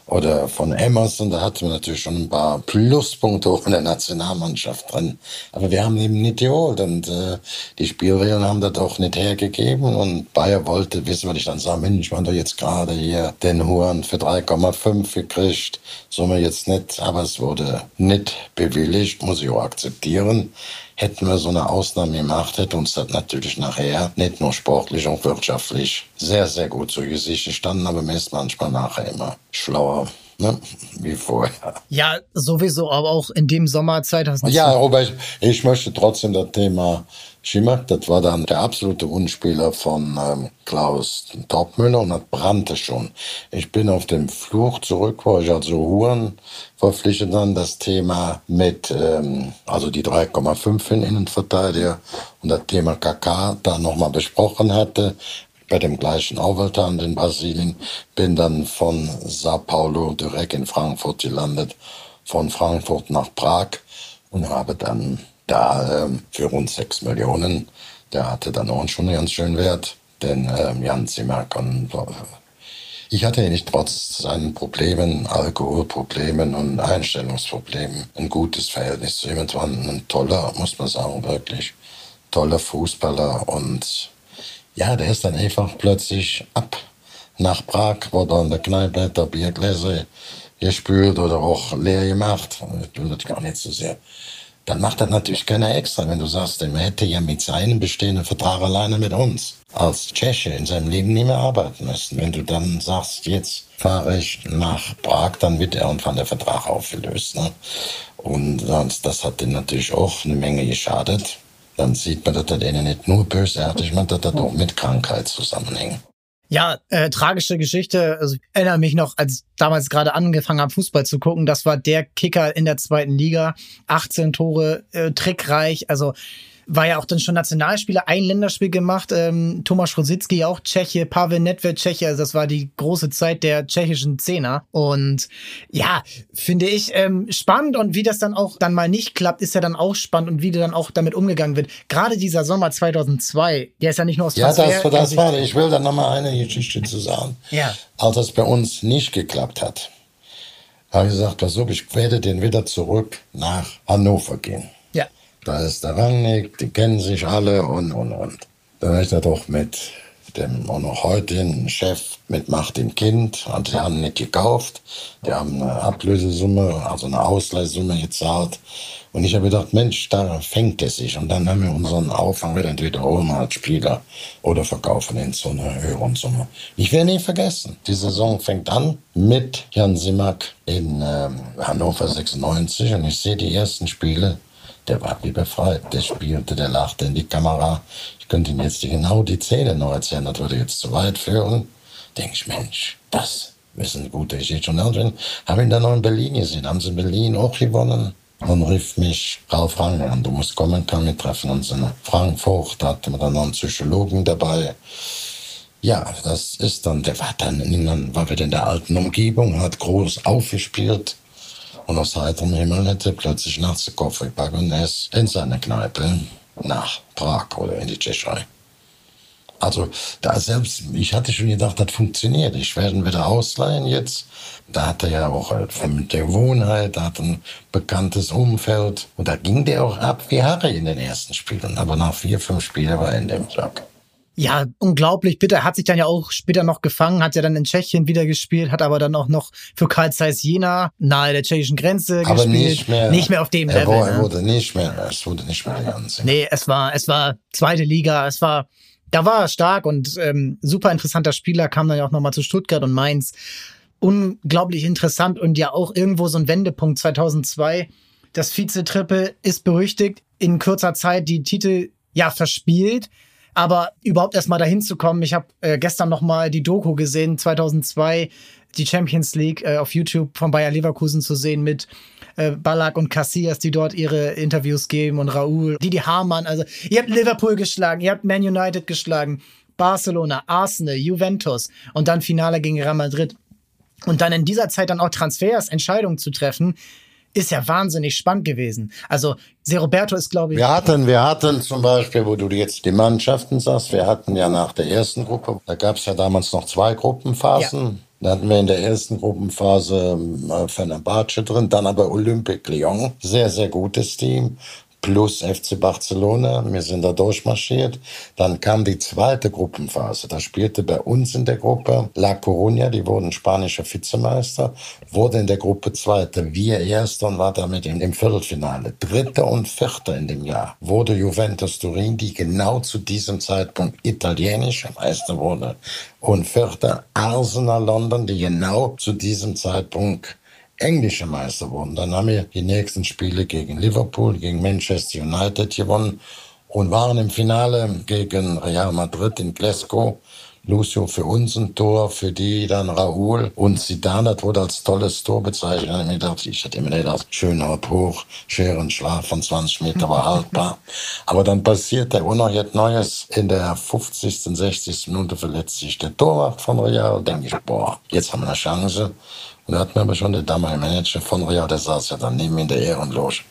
oder von Emerson. Da hatten wir natürlich schon ein paar Pluspunkte auch in der Nationalmannschaft drin. Aber wir haben eben nicht geholt und äh, die Spielregeln haben das auch nicht hergegeben. Und Bayer wollte, wissen wir nicht, dann sagen, Mensch, wir haben doch jetzt gerade hier den Huren für 3,5 gekriegt. Sollen wir jetzt nicht, aber es wurde nicht bewilligt, muss ich auch akzeptieren hätten wir so eine Ausnahme gemacht, hätte uns das natürlich nachher nicht nur sportlich, auch wirtschaftlich sehr, sehr gut zu Gesicht gestanden, aber mir ist manchmal nachher immer schlauer. Ne? Wie vorher. Ja, sowieso, aber auch in dem Sommer 2000. Ja, aber ich, ich möchte trotzdem das Thema Schimak, das war dann der absolute Wunschspieler von ähm, Klaus Topmüller und das brannte schon. Ich bin auf dem Fluch zurück, wo ich also Huren verpflichtet dann das Thema mit, ähm, also die 3,5 in Innenverteidiger und das Thema KK da nochmal besprochen hatte bei dem gleichen Aufenthalt in Brasilien, bin dann von Sao Paulo direkt in Frankfurt gelandet, von Frankfurt nach Prag und habe dann da ähm, für rund 6 Millionen. Der hatte dann auch schon einen ganz schönen Wert, denn ähm, Jan Zimmer ich hatte nicht trotz seinen Problemen, Alkoholproblemen und Einstellungsproblemen ein gutes Verhältnis zu ihm. Es war ein toller, muss man sagen, wirklich toller Fußballer und ja, der ist dann einfach plötzlich ab nach Prag, wo dann der Kneipe der Biergläser gespült oder auch leer gemacht. Ich will das gar nicht so sehr dann macht das natürlich keiner extra, wenn du sagst, er hätte ja mit seinem bestehenden Vertrag alleine mit uns als Tscheche in seinem Leben nie mehr arbeiten müssen. Wenn du dann sagst, jetzt fahre ich nach Prag, dann wird irgendwann der Vertrag aufgelöst. Ne? Und das, das hat denen natürlich auch eine Menge geschadet. Dann sieht man, dass das denen nicht nur bösartig, man, dass das auch mit Krankheit zusammenhängt. Ja, äh, tragische Geschichte. Also ich erinnere mich noch, als ich damals gerade angefangen habe, Fußball zu gucken. Das war der Kicker in der zweiten Liga. 18 Tore, äh, trickreich. Also war ja auch dann schon Nationalspieler, ein Länderspiel gemacht. Ähm, Tomasz Rositzky auch Tscheche, Pavel Nedved Tscheche. Also das war die große Zeit der tschechischen Zehner. Und ja, finde ich ähm, spannend. Und wie das dann auch dann mal nicht klappt, ist ja dann auch spannend und wie dann auch damit umgegangen wird. Gerade dieser Sommer 2002, der ist ja nicht nur aus Transfer. Ja, das, das war, ich will da nochmal eine Geschichte zu sagen. Ja. Als das bei uns nicht geklappt hat, habe ich gesagt, pass auf, ich werde den wieder zurück nach Hannover gehen. Da ist der Rangnick, die kennen sich alle und, und, und. Dann habe ich da doch mit dem auch noch heutigen Chef mit Martin Kind, die haben nicht gekauft. Die haben eine Ablösesumme, also eine Ausleihsumme gezahlt. Und ich habe gedacht, Mensch, da fängt es sich. Und dann haben wir unseren Aufwand wieder entweder holen als Spieler oder verkaufen ihn zu einer höheren Summe. Ich werde nie vergessen, die Saison fängt an mit Jan Simak in ähm, Hannover 96 und ich sehe die ersten Spiele der war wie befreit. Der spielte, der lachte in die Kamera. Ich könnte ihm jetzt genau die Zähne noch erzählen, das würde jetzt zu weit führen. Denke ich, Mensch, das eine gute Geschichte. Und irgendwann habe ihn dann noch in Berlin gesehen. Haben sie in Berlin auch gewonnen. Und rief mich Ralf Rang an, du musst kommen, kann wir treffen uns in Frankfurt. Hatten wir dann noch einen Psychologen dabei. Ja, das ist dann, der war dann, dann war wieder in der alten Umgebung, hat groß aufgespielt. Und aus heiterem Himmel hätte plötzlich nachts der Koffer gepackt und er in seine Kneipe nach Prag oder in die Tschechei. Also da selbst, ich hatte schon gedacht, das funktioniert. Ich werde ihn wieder ausleihen jetzt. Da hat er ja auch mit der Wohnheit, da hat ein bekanntes Umfeld. Und da ging der auch ab wie Harry in den ersten Spielen. Aber nach vier, fünf Spielen war er in dem Sack. Ja, unglaublich bitter. Er hat sich dann ja auch später noch gefangen, hat ja dann in Tschechien wieder gespielt, hat aber dann auch noch für Karl Zeiss Jena nahe der tschechischen Grenze aber gespielt. Nicht mehr, nicht mehr auf dem er Level. War, er ne? wurde nicht mehr, es wurde nicht mehr der ganze. Nee, es war, es war zweite Liga, es war, da war er stark und ähm, super interessanter Spieler, kam dann ja auch nochmal zu Stuttgart und Mainz. Unglaublich interessant und ja auch irgendwo so ein Wendepunkt 2002. Das Vize-Triple ist berüchtigt, in kurzer Zeit die Titel ja verspielt Aber überhaupt erst mal dahin zu kommen, ich habe äh, gestern noch mal die Doku gesehen, 2002, die Champions League äh, auf YouTube von Bayer Leverkusen zu sehen mit äh, Ballack und Casillas, die dort ihre Interviews geben und Raúl, Didi Hamann. Also ihr habt Liverpool geschlagen, ihr habt Man United geschlagen, Barcelona, Arsenal, Juventus und dann Finale gegen Real Madrid. Und dann in dieser Zeit dann auch Transfers, Entscheidungen zu treffen, ist ja wahnsinnig spannend gewesen. Also Roberto ist, glaube ich. Wir hatten, wir hatten zum Beispiel, wo du jetzt die Mannschaften sagst, wir hatten ja nach der ersten Gruppe, da gab es ja damals noch zwei Gruppenphasen. Ja. Da hatten wir in der ersten Gruppenphase äh, Fenerbahce drin, dann aber Olympique Lyon. Sehr, sehr gutes Team plus FC Barcelona. Wir sind da durchmarschiert. Dann kam die zweite Gruppenphase. Da spielte bei uns in der Gruppe La Coruña, die wurden spanischer Vizemeister, wurde in der Gruppe Zweiter. Wir Erster und war damit im Viertelfinale. Dritter und Vierter in dem Jahr wurde Juventus Turin, die genau zu diesem Zeitpunkt italienischer Meister wurde. Und Vierter Arsenal London, die genau zu diesem Zeitpunkt englische Meister wurden. Dann haben wir die nächsten Spiele gegen Liverpool, gegen Manchester United gewonnen und waren im Finale gegen Real Madrid in Glasgow. Lucio für uns ein Tor, für die dann Raúl und Zidane, das wurde als tolles Tor bezeichnet. Ich, mir gedacht, ich hatte immer gedacht, schön halb hoch, Scherenschlag von 20 Meter war haltbar. Aber dann passiert der Unerhört Neues. In der 50., 60. Minute verletzt sich der Torwart von Real. Denke ich, boah, jetzt haben wir eine Chance. Und da hat mir aber schon der damalige Manager von Real, der saß ja dann neben mir in der Ehrenloge.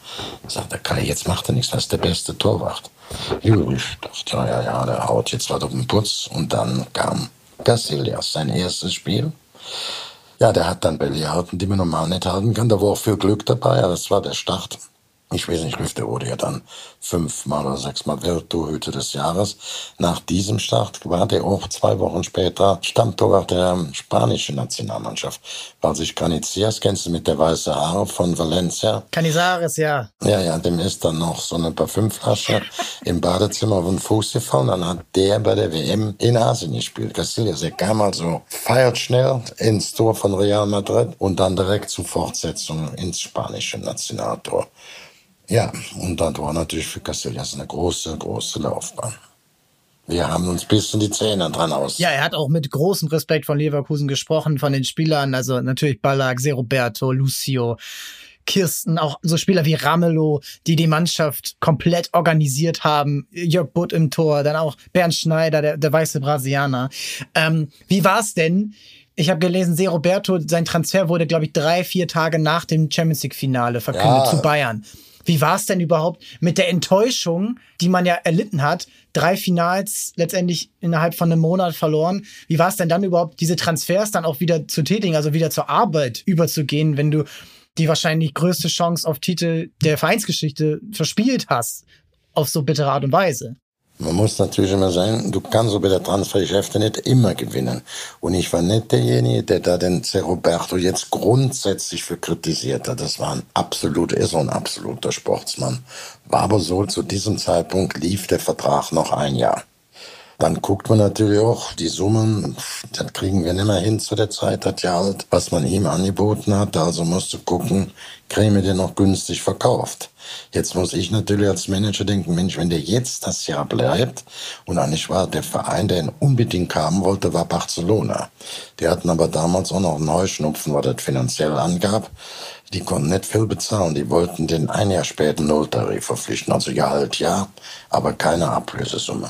Sagte, Kai, jetzt macht er nichts, das ist der beste Torwart. Ich dachte, ja, ja, ja, der haut jetzt was auf den Putz. Und dann kam Casillas, sein erstes Spiel. Ja, der hat dann Bälle gehalten, die man normal nicht halten kann. Da war auch viel Glück dabei, aber es war der Start ich weiß nicht, Lüfter wurde ja dann fünfmal oder sechsmal Welttorhüter des Jahres. Nach diesem Start war der auch zwei Wochen später Stammtorwart der spanischen Nationalmannschaft. Weil sich Canicias, kennst du mit der weißen Haare von Valencia? Canizares, ja. Ja, ja, dem ist dann noch so eine Parfümflasche im Badezimmer auf den Fuß gefallen. Dann hat der bei der WM in Asien gespielt. Casillas, der kam also, feiert schnell ins Tor von Real Madrid und dann direkt zur Fortsetzung ins spanische Nationaltor. Ja, und das war natürlich für Castellas eine große, große Laufbahn. Wir haben uns bis in die Zähne dran aus. Ja, er hat auch mit großem Respekt von Leverkusen gesprochen, von den Spielern. Also natürlich Ballack, Roberto, Lucio, Kirsten, auch so Spieler wie Ramelow, die die Mannschaft komplett organisiert haben. Jörg Butt im Tor, dann auch Bernd Schneider, der, der weiße Brasilianer. Ähm, wie war es denn? Ich habe gelesen, Se Roberto, sein Transfer wurde, glaube ich, drei, vier Tage nach dem Champions League-Finale verkündet ja. zu Bayern. Wie war es denn überhaupt mit der Enttäuschung, die man ja erlitten hat? Drei Finals letztendlich innerhalb von einem Monat verloren. Wie war es denn dann überhaupt, diese Transfers dann auch wieder zu tätigen, also wieder zur Arbeit überzugehen, wenn du die wahrscheinlich größte Chance auf Titel der Vereinsgeschichte verspielt hast, auf so bittere Art und Weise? Man muss natürlich immer sagen, du kannst bei der Transfergeschäfte nicht immer gewinnen. Und ich war nicht derjenige, der da den. Roberto jetzt grundsätzlich für kritisiert hat. Das war ein absoluter, ist ein absoluter Sportsmann. War aber so, zu diesem Zeitpunkt lief der Vertrag noch ein Jahr. Dann guckt man natürlich auch die Summen, das kriegen wir nicht mehr hin zu der Zeit, das ja halt, was man ihm angeboten hat. Also musst du gucken, wir den noch günstig verkauft. Jetzt muss ich natürlich als Manager denken, Mensch, wenn der jetzt das Jahr bleibt, und eigentlich war der Verein, der ihn unbedingt haben wollte, war Barcelona. Die hatten aber damals auch noch einen Heuschnupfen, was das finanziell angab. Die konnten nicht viel bezahlen. Die wollten den ein Jahr später Nulltarif verpflichten, also Gehalt ja, aber keine Ablösesumme.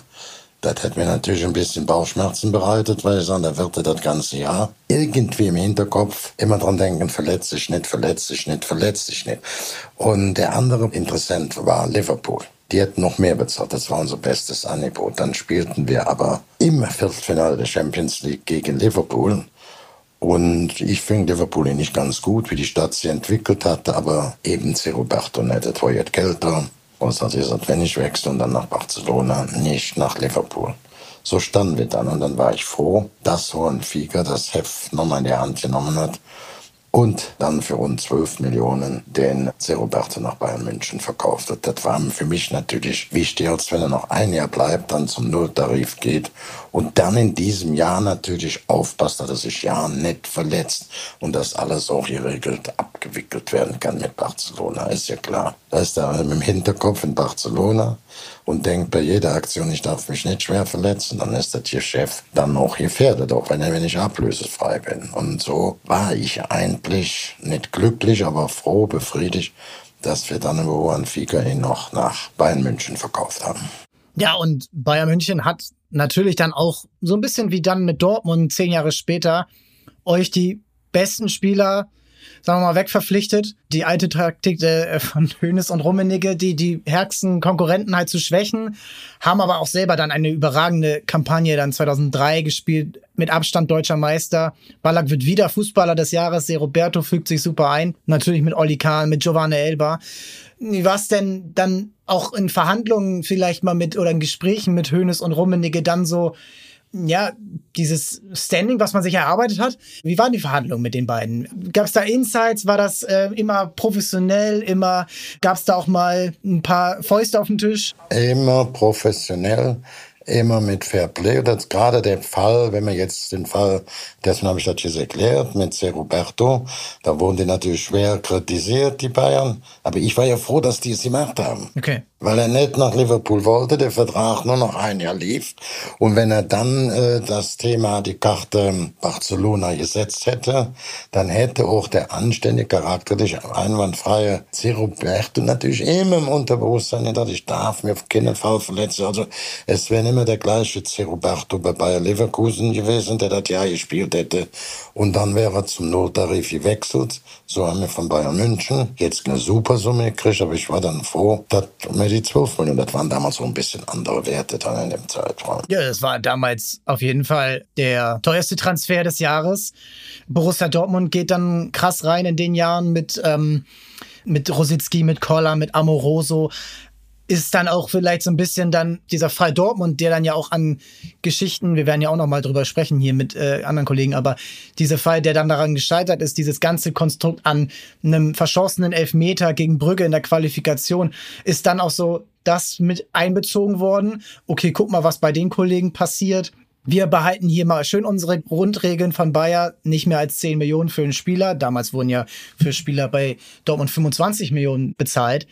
Das hat mir natürlich ein bisschen Bauchschmerzen bereitet, weil ich sage, da wird das ganze Jahr irgendwie im Hinterkopf immer dran denken, verletzt sich nicht, verletzt sich nicht, verletzt sich nicht. Und der andere Interessent war Liverpool. Die hätten noch mehr bezahlt. Das war unser bestes Angebot. Dann spielten wir aber im Viertelfinale der Champions League gegen Liverpool. Und ich fing Liverpool nicht ganz gut, wie die Stadt sich entwickelt hatte, aber eben C. Roberto nicht. Das war jetzt kälter. Und hat gesagt, wenn ich wechsle und dann nach Barcelona, nicht nach Liverpool. So standen wir dann und dann war ich froh, dass Hohenfieger das Heft nochmal in die Hand genommen hat und dann für rund 12 Millionen den Zeroberto nach Bayern München verkauft hat. Das war für mich natürlich wichtig, als wenn er noch ein Jahr bleibt, dann zum Nulltarif geht Und dann in diesem Jahr natürlich aufpasst, dass er sich ja nicht verletzt und dass alles auch geregelt abgewickelt werden kann mit Barcelona, ist ja klar. Da ist er dem Hinterkopf in Barcelona und denkt bei jeder Aktion, ich darf mich nicht schwer verletzen, dann ist das hier Chef dann auch gefährdet, auch wenn er wenn ablösefrei bin. Und so war ich eigentlich nicht glücklich, aber froh, befriedigt, dass wir dann über Juan Fika ihn noch nach Bayern München verkauft haben. Ja, und Bayern München hat natürlich dann auch so ein bisschen wie dann mit Dortmund zehn Jahre später euch die besten Spieler sagen wir mal, wegverpflichtet. Die alte Taktik äh, von Hönes und Rummenigge, die die härtesten Konkurrenten halt zu schwächen, haben aber auch selber dann eine überragende Kampagne dann 2003 gespielt, mit Abstand deutscher Meister. Ballack wird wieder Fußballer des Jahres. Roberto fügt sich super ein. Natürlich mit Olli Kahn, mit Giovanni Elba. Wie war denn dann auch in Verhandlungen vielleicht mal mit oder in Gesprächen mit Hönes und Rummenigge dann so ja, dieses Standing, was man sich erarbeitet hat. Wie waren die Verhandlungen mit den beiden? Gab es da Insights? War das äh, immer professionell? Immer gab es da auch mal ein paar Fäuste auf dem Tisch? Immer professionell immer mit Fair Play. Das gerade der Fall, wenn man jetzt den Fall, dessen habe ich das jetzt erklärt, mit C. Roberto, da wurden die natürlich schwer kritisiert, die Bayern. Aber ich war ja froh, dass die es gemacht haben. Okay weil er nicht nach Liverpool wollte, der Vertrag nur noch ein Jahr lief. Und wenn er dann äh, das Thema, die Karte Barcelona gesetzt hätte, dann hätte auch der anständige, charakterlich einwandfreie Roberto natürlich immer im Unterbewusstsein gedacht, ich darf mir auf keinen Fall verletzen. Also es wäre immer der gleiche Roberto bei Bayer Leverkusen gewesen, der das Jahr gespielt hätte. Und dann wäre er zum Nottarif gewechselt. So haben wir von Bayern München jetzt eine super Summe gekriegt, aber ich war dann froh, dass wir die 12 Millionen. Das waren damals so ein bisschen andere Werte dann in dem Zeitraum. Ja, das war damals auf jeden Fall der teuerste Transfer des Jahres. Borussia Dortmund geht dann krass rein in den Jahren mit, ähm, mit Rositzky, mit Koller, mit Amoroso ist dann auch vielleicht so ein bisschen dann dieser Fall Dortmund, der dann ja auch an Geschichten, wir werden ja auch noch mal drüber sprechen hier mit äh, anderen Kollegen, aber dieser Fall, der dann daran gescheitert ist, dieses ganze Konstrukt an einem verschossenen Elfmeter gegen Brügge in der Qualifikation, ist dann auch so das mit einbezogen worden. Okay, guck mal, was bei den Kollegen passiert. Wir behalten hier mal schön unsere Grundregeln von Bayer, nicht mehr als 10 Millionen für einen Spieler. Damals wurden ja für Spieler bei Dortmund 25 Millionen bezahlt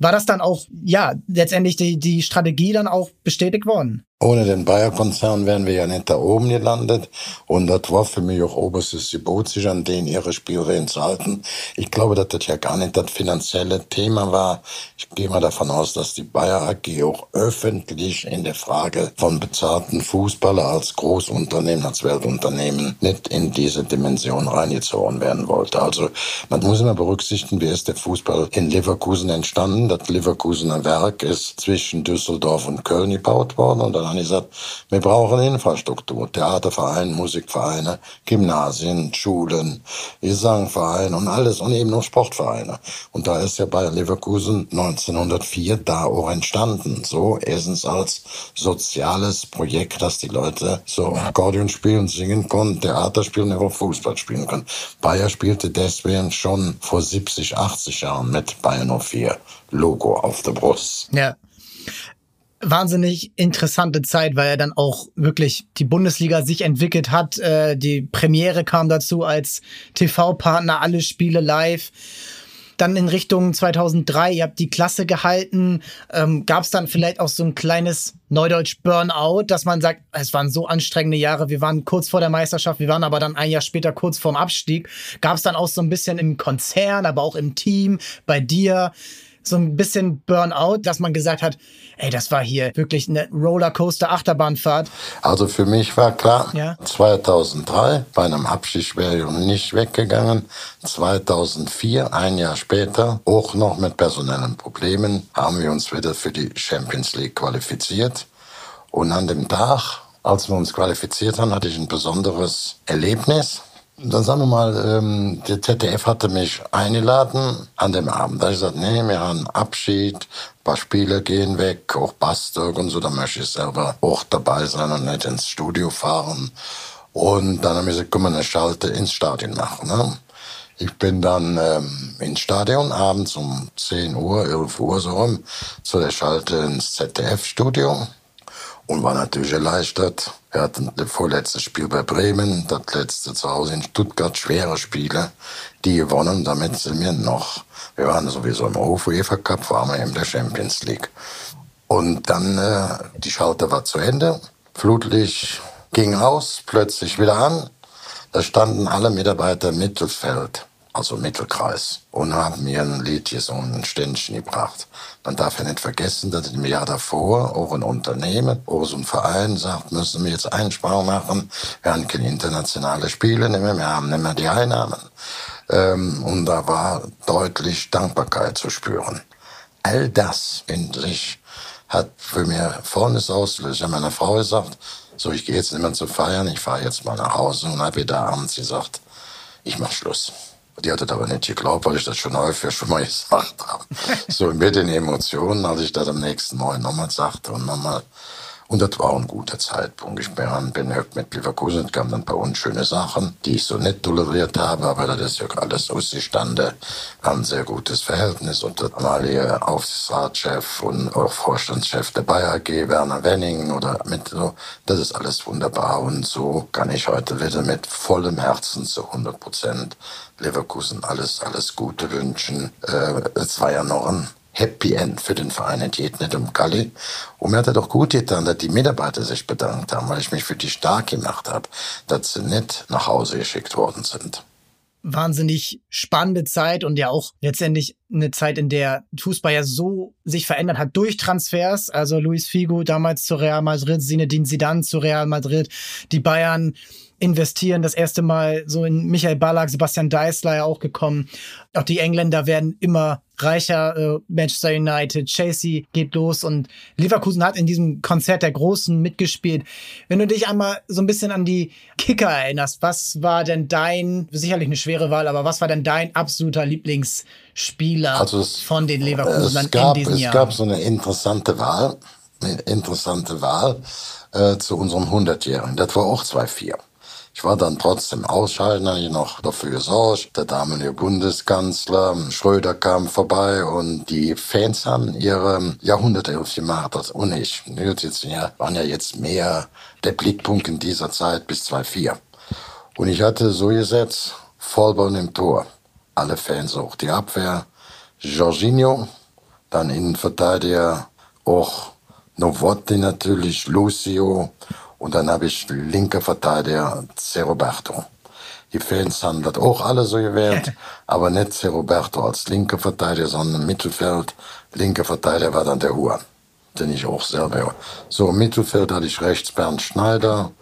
war das dann auch, ja, letztendlich die, die Strategie dann auch bestätigt worden? Ohne den Bayer-Konzern wären wir ja nicht da oben gelandet. Und das war für mich auch oberstes Gebot, sich an denen ihre Spielregeln zu halten. Ich glaube, dass das ja gar nicht das finanzielle Thema war. Ich gehe mal davon aus, dass die Bayer AG auch öffentlich in der Frage von bezahlten Fußballer als Großunternehmen, als Weltunternehmen nicht in diese Dimension reingezogen werden wollte. Also man muss immer berücksichtigen, wie ist der Fußball in Leverkusen entstanden. Das Leverkusener Werk ist zwischen Düsseldorf und Köln gebaut worden und dann habe ich gesagt, wir brauchen Infrastruktur. Theaterverein, Musikvereine, Gymnasien, Schulen, Gesangvereine und alles und eben noch Sportvereine. Und da ist ja bei Leverkusen 1904 da auch entstanden. So erstens als soziales Projekt, dass die Leute so Akkordeon spielen, singen konnten, Theater spielen, auch Fußball spielen können. Bayer spielte deswegen schon vor 70, 80 Jahren mit Bayern 04 Logo auf der Brust. Ja wahnsinnig interessante Zeit, weil er dann auch wirklich die Bundesliga sich entwickelt hat. Äh, die Premiere kam dazu als TV-Partner, alle Spiele live. Dann in Richtung 2003, ihr habt die Klasse gehalten. Ähm, Gab es dann vielleicht auch so ein kleines Neudeutsch Burnout, dass man sagt, es waren so anstrengende Jahre, wir waren kurz vor der Meisterschaft, wir waren aber dann ein Jahr später kurz vorm Abstieg. Gab es dann auch so ein bisschen im Konzern, aber auch im Team, bei dir so ein bisschen Burnout, dass man gesagt hat, ey, das war hier wirklich eine Rollercoaster-Achterbahnfahrt. Also für mich war klar, ja? 2003 bei einem Abschied wäre ich nicht weggegangen. 2004, ein Jahr später, auch noch mit personellen Problemen, haben wir uns wieder für die Champions League qualifiziert. Und an dem Tag, als wir uns qualifiziert haben, hatte ich ein besonderes Erlebnis. Dann sagen wir mal, ähm, der ZDF hatte mich eingeladen an dem Abend. Da habe ich gesagt, nee, wir haben Abschied, ein paar Spieler gehen weg, auch Bastog und so, da möchte ich selber auch dabei sein und nicht ins Studio fahren. Und dann habe ich gesagt, komm mal eine Schalte ins Stadion machen. Ne? Ich bin dann ähm, ins Stadion abends um 10 Uhr, 11 Uhr so rum, zu der Schalte ins ZDF-Studio und war natürlich erleichtert Wir hatten das vorletzte Spiel bei Bremen, das letzte zu Hause in Stuttgart, schwere Spiele, die gewonnen. Damit sind wir noch, wir waren sowieso im UEFA Cup, waren wir in der Champions League. Und dann, äh, die Schalte war zu Ende, Flutlicht ging aus, plötzlich wieder an. Da standen alle Mitarbeiter im Mittelfeld also Mittelkreis, und haben mir ein Lied so ein Ständchen gebracht. Man darf ja nicht vergessen, dass im Jahr davor auch ein Unternehmen, auch so ein Verein sagt, müssen wir jetzt Einsparungen machen. Wir haben keine internationale Spiele mehr, wir haben nicht mehr die Einnahmen. Ähm, und da war deutlich Dankbarkeit zu spüren. All das in sich hat für mich volles Auslöser. Meine Frau gesagt, so ich gehe jetzt nicht mehr zu feiern, ich fahre jetzt mal nach Hause und habe ihr da abends gesagt, ich mach Schluss. Die hat das aber nicht geglaubt, weil ich das schon häufig schon mal gesagt habe. so mit den Emotionen, als ich das am nächsten Morgen nochmal sagte und nochmal und das war ein guter Zeitpunkt. Ich bin, bin mit Leverkusen, kamen dann ein paar unschöne Sachen, die ich so nicht toleriert habe, aber das ist ja alles ausgestanden. Wir haben ein sehr gutes Verhältnis und der damalige Aufsichtsratschef und auch Vorstandschef der Bayer AG, Werner Wenning oder mit so, das ist alles wunderbar und so kann ich heute wieder mit vollem Herzen zu 100 Prozent Leverkusen alles, alles Gute wünschen. Äh, es war ja noch ein Happy End für den Verein. Geht nicht um Kalli. Und mir hat er doch gut getan, dass die Mitarbeiter sich bedankt haben, weil ich mich für die stark gemacht habe, dass sie nicht nach Hause geschickt worden sind. Wahnsinnig spannende Zeit und ja auch letztendlich eine Zeit, in der Fußball ja so sich verändert hat durch Transfers. Also Luis Figo damals zu Real Madrid, Zinedine Zidane zu Real Madrid, die Bayern investieren. Das erste Mal so in Michael Ballack, Sebastian Deißler ja auch gekommen. Auch die Engländer werden immer reicher. Äh, Manchester United, Chelsea geht los und Leverkusen hat in diesem Konzert der Großen mitgespielt. Wenn du dich einmal so ein bisschen an die Kicker erinnerst, was war denn dein, sicherlich eine schwere Wahl, aber was war denn dein absoluter Lieblingsspieler also es, von den Leverkusen in diesem Jahr? Es gab so eine interessante Wahl, eine interessante Wahl äh, zu unserem 100-Jährigen. Das war auch 2-4. Ich war dann trotzdem Ausscheidner, je noch dafür gesorgt. Der damalige Bundeskanzler Schröder kam vorbei und die Fans haben ihre Jahrhundertelf gemacht. Das und ich. Jetzt waren ja jetzt mehr der Blickpunkt in dieser Zeit bis 2-4. Und ich hatte so gesetzt, Vollborn im Tor. Alle Fans auch die Abwehr. Jorginho, dann Innenverteidiger, auch Novotti natürlich, Lucio und dann habe ich linke Verteidiger Ceroberto. Die Fans haben das auch alle so gewählt, aber nicht Ceroberto als linke Verteidiger, sondern Mittelfeld. Linke Verteidiger war dann der Huan, den ich auch selber. So im Mittelfeld hatte ich rechts Bernd Schneider,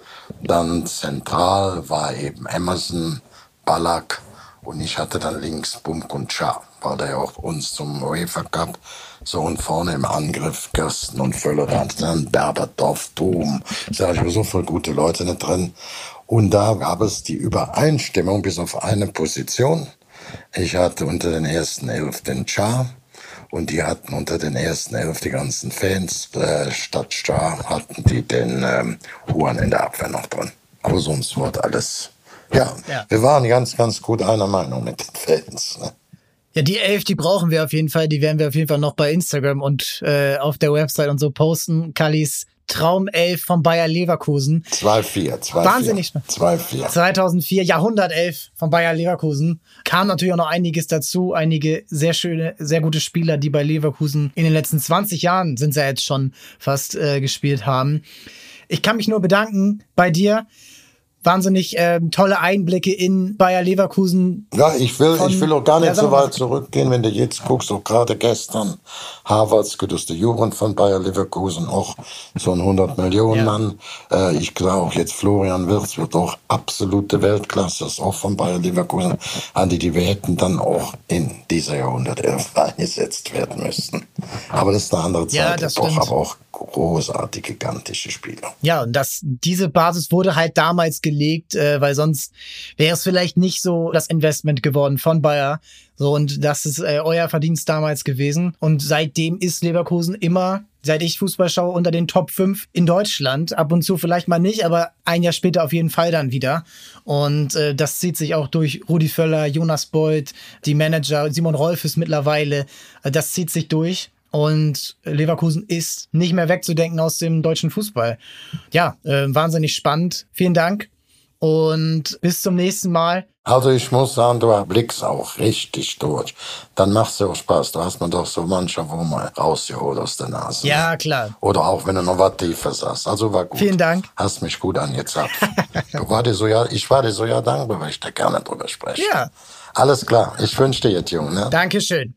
dann zentral war eben Emerson, Ballack und ich hatte dann links Bumk und Cha, weil der ja auch uns zum UEFA Cup so und vorne im Angriff Kirsten und Völler, dann. Da hatte ich so viele gute Leute nicht drin. Und da gab es die Übereinstimmung bis auf eine Position. Ich hatte unter den ersten elf den Char und die hatten unter den ersten elf die ganzen Fans. Äh, statt Char hatten die den ähm, Huan in der Abwehr noch drin. Aber sonst wurde alles. Ja, ja, wir waren ganz, ganz gut einer Meinung mit den Fans. Ne? Ja, die elf, die brauchen wir auf jeden Fall. Die werden wir auf jeden Fall noch bei Instagram und äh, auf der Website und so posten. Kallis Traumelf von Bayer Leverkusen. 2-4. Wahnsinnig. 2-4. 2004, Jahrhundertelf von Bayer Leverkusen. Kam natürlich auch noch einiges dazu. Einige sehr schöne, sehr gute Spieler, die bei Leverkusen in den letzten 20 Jahren sind sie ja jetzt schon fast äh, gespielt haben. Ich kann mich nur bedanken bei dir wahnsinnig äh, tolle Einblicke in Bayer Leverkusen. Ja, ich will, ich will auch gar nicht so weit zurückgehen, wenn du jetzt guckst, auch gerade gestern, Harvards, der Jugend von Bayer Leverkusen, auch so ein 100 Millionen Mann. Ja. Äh, ich glaube auch jetzt Florian Wirtz wird auch absolute Weltklasse, ist auch von Bayer Leverkusen, an die, die wir hätten dann auch in dieser Jahrhundertelf eingesetzt werden müssten. Aber das ist eine andere Zeit, ja, das doch, aber auch großartig gigantische Spieler. Ja, und das, diese Basis wurde halt damals gelegt, äh, weil sonst wäre es vielleicht nicht so das Investment geworden von Bayer. So, und das ist äh, euer Verdienst damals gewesen. Und seitdem ist Leverkusen immer, seit ich Fußball schaue, unter den Top 5 in Deutschland. Ab und zu vielleicht mal nicht, aber ein Jahr später auf jeden Fall dann wieder. Und äh, das zieht sich auch durch Rudi Völler, Jonas Beuth, die Manager, Simon Rolf ist mittlerweile. Äh, das zieht sich durch. Und Leverkusen ist nicht mehr wegzudenken aus dem deutschen Fußball. Ja, äh, wahnsinnig spannend. Vielen Dank und bis zum nächsten Mal. Also ich muss sagen, du blickst auch richtig durch. Dann macht's ja auch Spaß. Du hast mir doch so mancher wo mal rausgeholt aus der Nase. Ja, klar. Oder auch wenn du noch was Tiefes hast. Also war gut. Vielen Dank. Hast mich gut angezapft. du war dir so ja, ich war dir so ja dankbar, weil ich da gerne drüber spreche. Ja. Alles klar. Ich wünsche dir jetzt, Junge. Ne? Dankeschön.